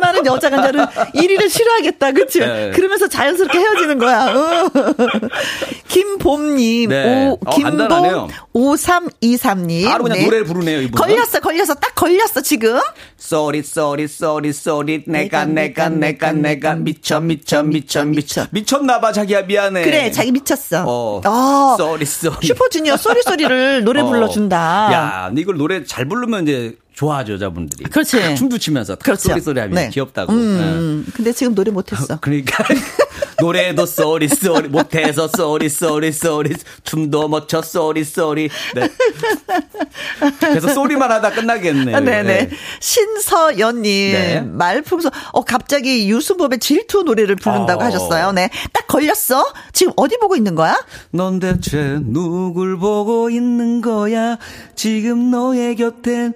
많은 여자가 나는 1위를 싫어하겠다. 그치?
네.
그러면서 자연스럽게 헤어지는 거야. 어. 김봄님.
네.
오,
어.
김봄 5323님.
바로 그냥 노래를 부르네요, 이분은.
걸렸어, 걸렸어. 딱 걸렸어, 지금.
sorry sorry sorry sorry 내가 내가 내가 내가 미쳐 미쳐 미쳐 미쳐 미쳤나봐 자기야 미안해
그래, 자기 미쳤어.
어
어.
sorry sorry
슈퍼주니어 sorry sorry를 노래
어.
불러준다.
야 이걸 노래 잘 부르면 이제 좋아하죠 여자분들이
그렇지.
춤도 추면서 딱
그렇죠.
sorry sorry 하면
네.
귀엽다고
음,
네.
음. 근데 지금 노래 못했어.
그러니까 노래도 sorry sorry 못해서 sorry sorry sorry 춤도 못춰 sorry sorry 네. 그래서 sorry만 하다 끝나겠네요
네네.
네.
신서연님,
네.
말풍선, 어, 갑자기 유승범의 질투 노래를 부른다고
어.
하셨어요. 네. 딱 걸렸어? 지금 어디 보고 있는 거야?
넌 대체 누굴 보고 있는 거야? 지금 너의 곁엔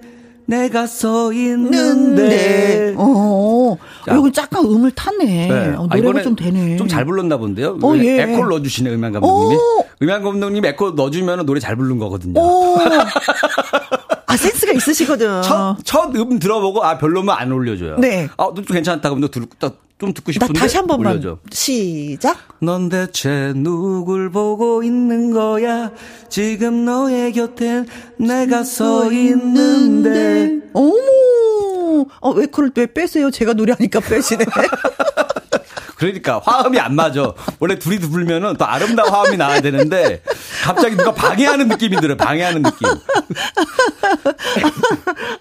내가 서 있는데.
어,
자.
여기 약간 음을 타네.
네.
어,
아,
노래가
이번에
좀 되네.
좀 잘 불렀나 본데요.
어, 예.
에코를 넣어주시네, 음향 감독님이.
오.
음향 감독님 에코 넣어주면 노래 잘 부른 거거든요.
오. 아, 센스가 있으시거든.
첫, 첫 음 들어보고, 아, 별로면 안 올려줘요.
네.
아, 좀 괜찮다. 그럼 너 들, 좀 듣고
나
싶은데.
다시 한 번만
올려줘.
시작.
넌 대체 누굴 보고 있는 거야? 지금 너의 곁엔 내가 서 있는데.
어머. 어, 왜 그걸 왜 빼세요? 제가 노래하니까 빼시네.
그러니까 화음이 안 맞아. 원래 둘이 불면은 또 아름다운 화음이 나와야 되는데 갑자기 누가 방해하는 느낌이 들어요. 방해하는 느낌.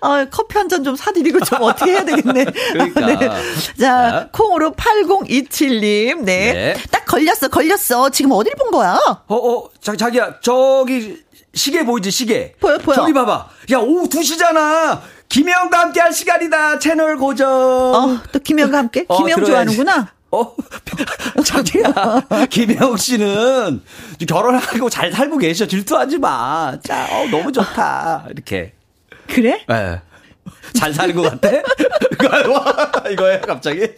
아, 커피 한 잔 좀 사드리고 좀 어떻게 해야 되겠네.
그러니까.
네. 자,
자.
콩으로 8027님. 네.
네.
딱 걸렸어, 걸렸어. 지금 어딜 본 거야?
어, 어, 자, 자기야, 저기, 시계 보이지, 시계?
보여, 보여.
저기 봐봐. 야, 오후 2시잖아. 김혜영과 함께 할 시간이다. 채널 고정.
어, 또 김영과 함께?
어,
김영
들어야지.
좋아하는구나.
어, 자기야, 김혜영 씨는 결혼하고 잘 살고 계셔. 질투하지 마. 자, 어, 너무 좋다. 이렇게.
그래?
예. 잘 사는 것 같아? 이거, 이거예요, 갑자기?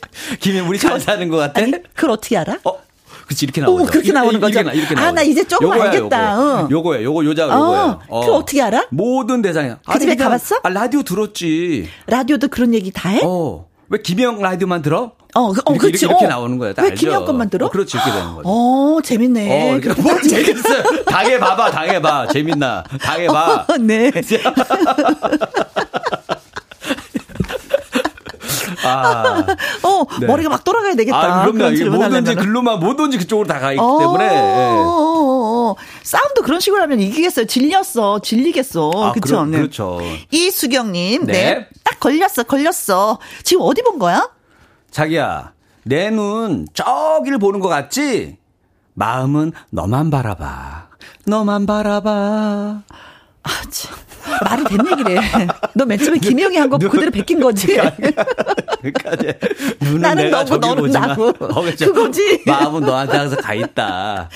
김혜영, 우리 잘 사는 것 같아?
아니, 그걸 어떻게 알아?
어? 그치, 이렇게 나오죠.
오, 그렇게 나오는
이렇게,
거죠?
나- 이렇게
아.
나
이제 조금
요거야,
알겠다.
요거.
응.
요거예요, 요거, 요자가
어,
요거예요.
그거 어떻게 알아?
모든 대상에.
그 집에 가봤어?
아, 라디오 들었지.
라디오도 그런 얘기 다 해?
어. 왜 김혜영 라디오만 들어?
어, 그- 어,
이렇게,
그치.
이렇게, 이렇게
어.
나오는 거야. 다
왜? 김영 것만 들어?
어, 그렇지, 이렇게 되는 거죠.
어, 재밌네.
어, 이렇게 뭘 재밌어요. 당해봐봐, 당해봐. 재밌나. 당해봐.
어, 네.
아.
어,
네.
머리가 막 돌아가야 되겠다.
아, 그럼요. 이게 뭐든지. 글로만, 뭐든지 그쪽으로 다 가기
어,
때문에. 예.
어, 어, 어. 싸움도 그런 식으로 하면 이기겠어요. 질렸어. 질리겠어.
아,
그쵸?
그러-
네.
그렇죠.
이수경님, 네.
네.
딱 걸렸어, 걸렸어. 지금 어디 본 거야?
자기야, 내 눈 저기를 보는 것 같지? 마음은 너만 바라봐. 너만 바라봐.
아, 참. 말이 된 얘기래. 너 맨 처음에 김영이 한 거 그대로 베낀 거지.
그러니까 이제 눈은
나는
내가 저기
너는
보지만
나고.
어, 그렇죠.
그거지.
마음은 너한테 항상 가 있다.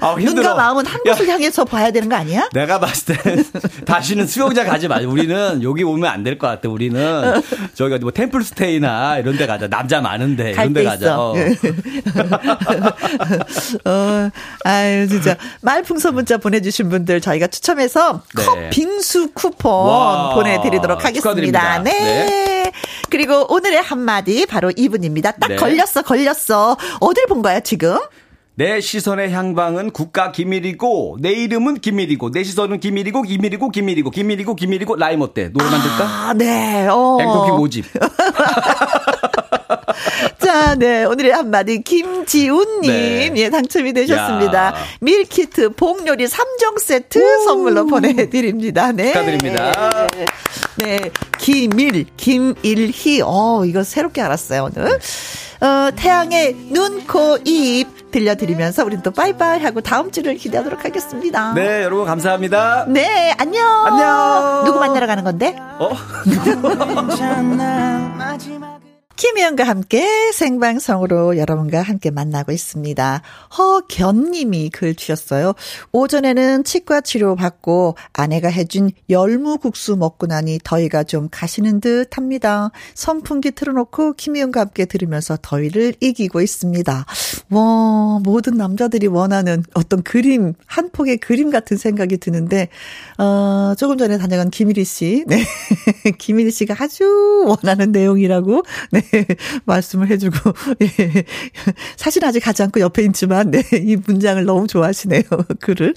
아.
눈과 마음은 한
야,
곳을 향해서 봐야 되는 거 아니야?
내가 봤을 때 다시는 수영장 가지 마. 우리는 여기 오면 안 될 것 같아. 우리는 저기 어디 뭐 템플스테이나 이런 데 가자. 남자 많은데
갈
이런
데데
가자. 어.
어, 아유, 진짜. 말풍선 문자 보내주신 분들 저희가 추첨해서
네.
컵 빙수 쿠폰
와,
보내드리도록 하겠습니다.
축하드립니다.
네.
네.
그리고 오늘의 한마디 바로 이분입니다. 딱
네.
걸렸어, 걸렸어. 어딜 본 거야, 지금?
내 시선의 향방은 국가 기밀이고 내 이름은 기밀이고 내 시선은 기밀이고 기밀이고 기밀이고 기밀이고 기밀이고 라임 어때? 노래 만들까?
아, 네. 어.
앵커피 모집.
자, 네. 오늘의 한마디, 김지훈님.
네.
예, 당첨이 되셨습니다.
야.
밀키트 복요리 3종 세트 선물로 보내드립니다. 네.
축하드립니다.
네. 김일, 김일희. 어, 이거 새롭게 알았어요, 오늘. 어, 태양의 눈, 코, 입 들려드리면서 우린 또 빠이빠이 하고 다음 주를 기대하도록 하겠습니다.
네, 여러분 감사합니다.
네, 안녕.
안녕.
누구 만나러 가는 건데?
어?
김혜영과 함께 생방송으로 여러분과 함께 만나고 있습니다. 허견님이 글 주셨어요. 오전에는 치과 치료 받고 아내가 해준 열무국수 먹고 나니 더위가 좀 가시는 듯 합니다. 선풍기 틀어놓고 김혜영과 함께 들으면서 더위를 이기고 있습니다. 와, 모든 남자들이 원하는 어떤 그림, 한 폭의 그림 같은 생각이 드는데, 어, 조금 전에 다녀간 김일희 씨, 네. 김일희 씨가 아주 원하는 내용이라고, 네. 말씀을 해주고, 예. 사실 아직 가지 않고 옆에 있지만, 네. 이 문장을 너무 좋아하시네요. 글을.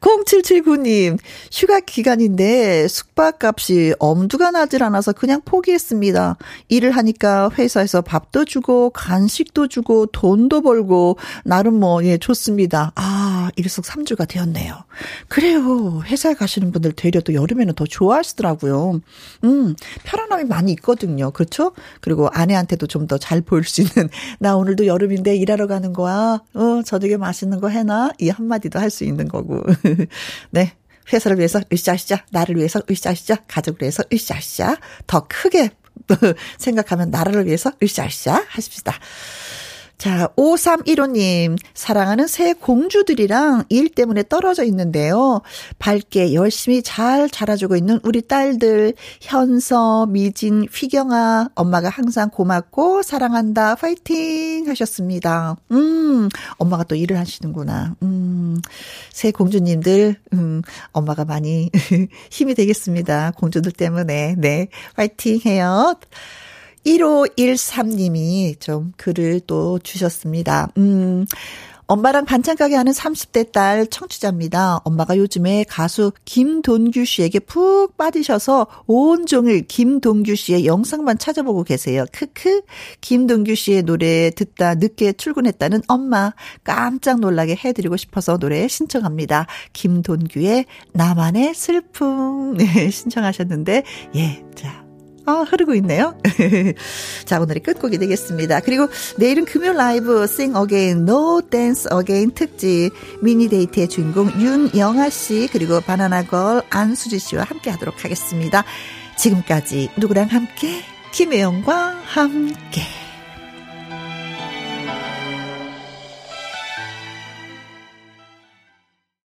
0779님, 휴가 기간인데 숙박 값이 엄두가 나질 않아서 그냥 포기했습니다. 일을 하니까 회사에서 밥도 주고, 간식도 주고, 돈도 벌고, 나름 뭐, 예, 좋습니다. 아, 일석삼주가 되었네요. 그래요. 회사에 가시는 분들 되려 또 여름에는 더 좋아하시더라고요. 음, 편안함이 많이 있거든요. 그렇죠? 그리고 아내한테도 좀 더 잘 보일 수 있는, 나 오늘도 여름인데 일하러 가는 거야. 어, 저녁에 맛있는 거 해놔. 이 한마디도 할 수 있는 거고. 네. 회사를 위해서 으쌰으쌰, 나를 위해서 으쌰으쌰, 가족을 위해서 으쌰으쌰. 더 크게 생각하면 나라를 위해서 으쌰으쌰 하십시다. 자, 5315님, 사랑하는 새 공주들이랑 일 때문에 떨어져 있는데요. 밝게 열심히 잘 자라주고 있는 우리 딸들, 현서, 미진, 휘경아, 엄마가 항상 고맙고 사랑한다, 파이팅! 하셨습니다. 음, 엄마가 또 일을 하시는구나. 음, 새 공주님들, 음, 엄마가 많이 힘이 되겠습니다. 공주들 때문에. 네, 파이팅 해요. 1513님이 좀 글을 또 주셨습니다. 음, 엄마랑 반찬 가게 하는 30대 딸 청취자입니다. 엄마가 요즘에 가수 김돈규 씨에게 푹 빠지셔서 온종일 김동규 씨의 영상만 찾아보고 계세요. 크크. 김동규 씨의 노래 듣다 늦게 출근했다는 엄마 깜짝 놀라게 해드리고 싶어서 노래 신청합니다. 김돈규의 나만의 슬픔 네, 신청하셨는데 예, 자 아, 흐르고 있네요. 자, 오늘의 끝곡이 되겠습니다. 그리고 내일은 금요 라이브 Sing Again, No Dance Again 특집 미니 데이트의 주인공 윤영아 씨 그리고 바나나걸 안수지 씨와 함께 하도록 하겠습니다. 지금까지 누구랑 함께 김혜영과 함께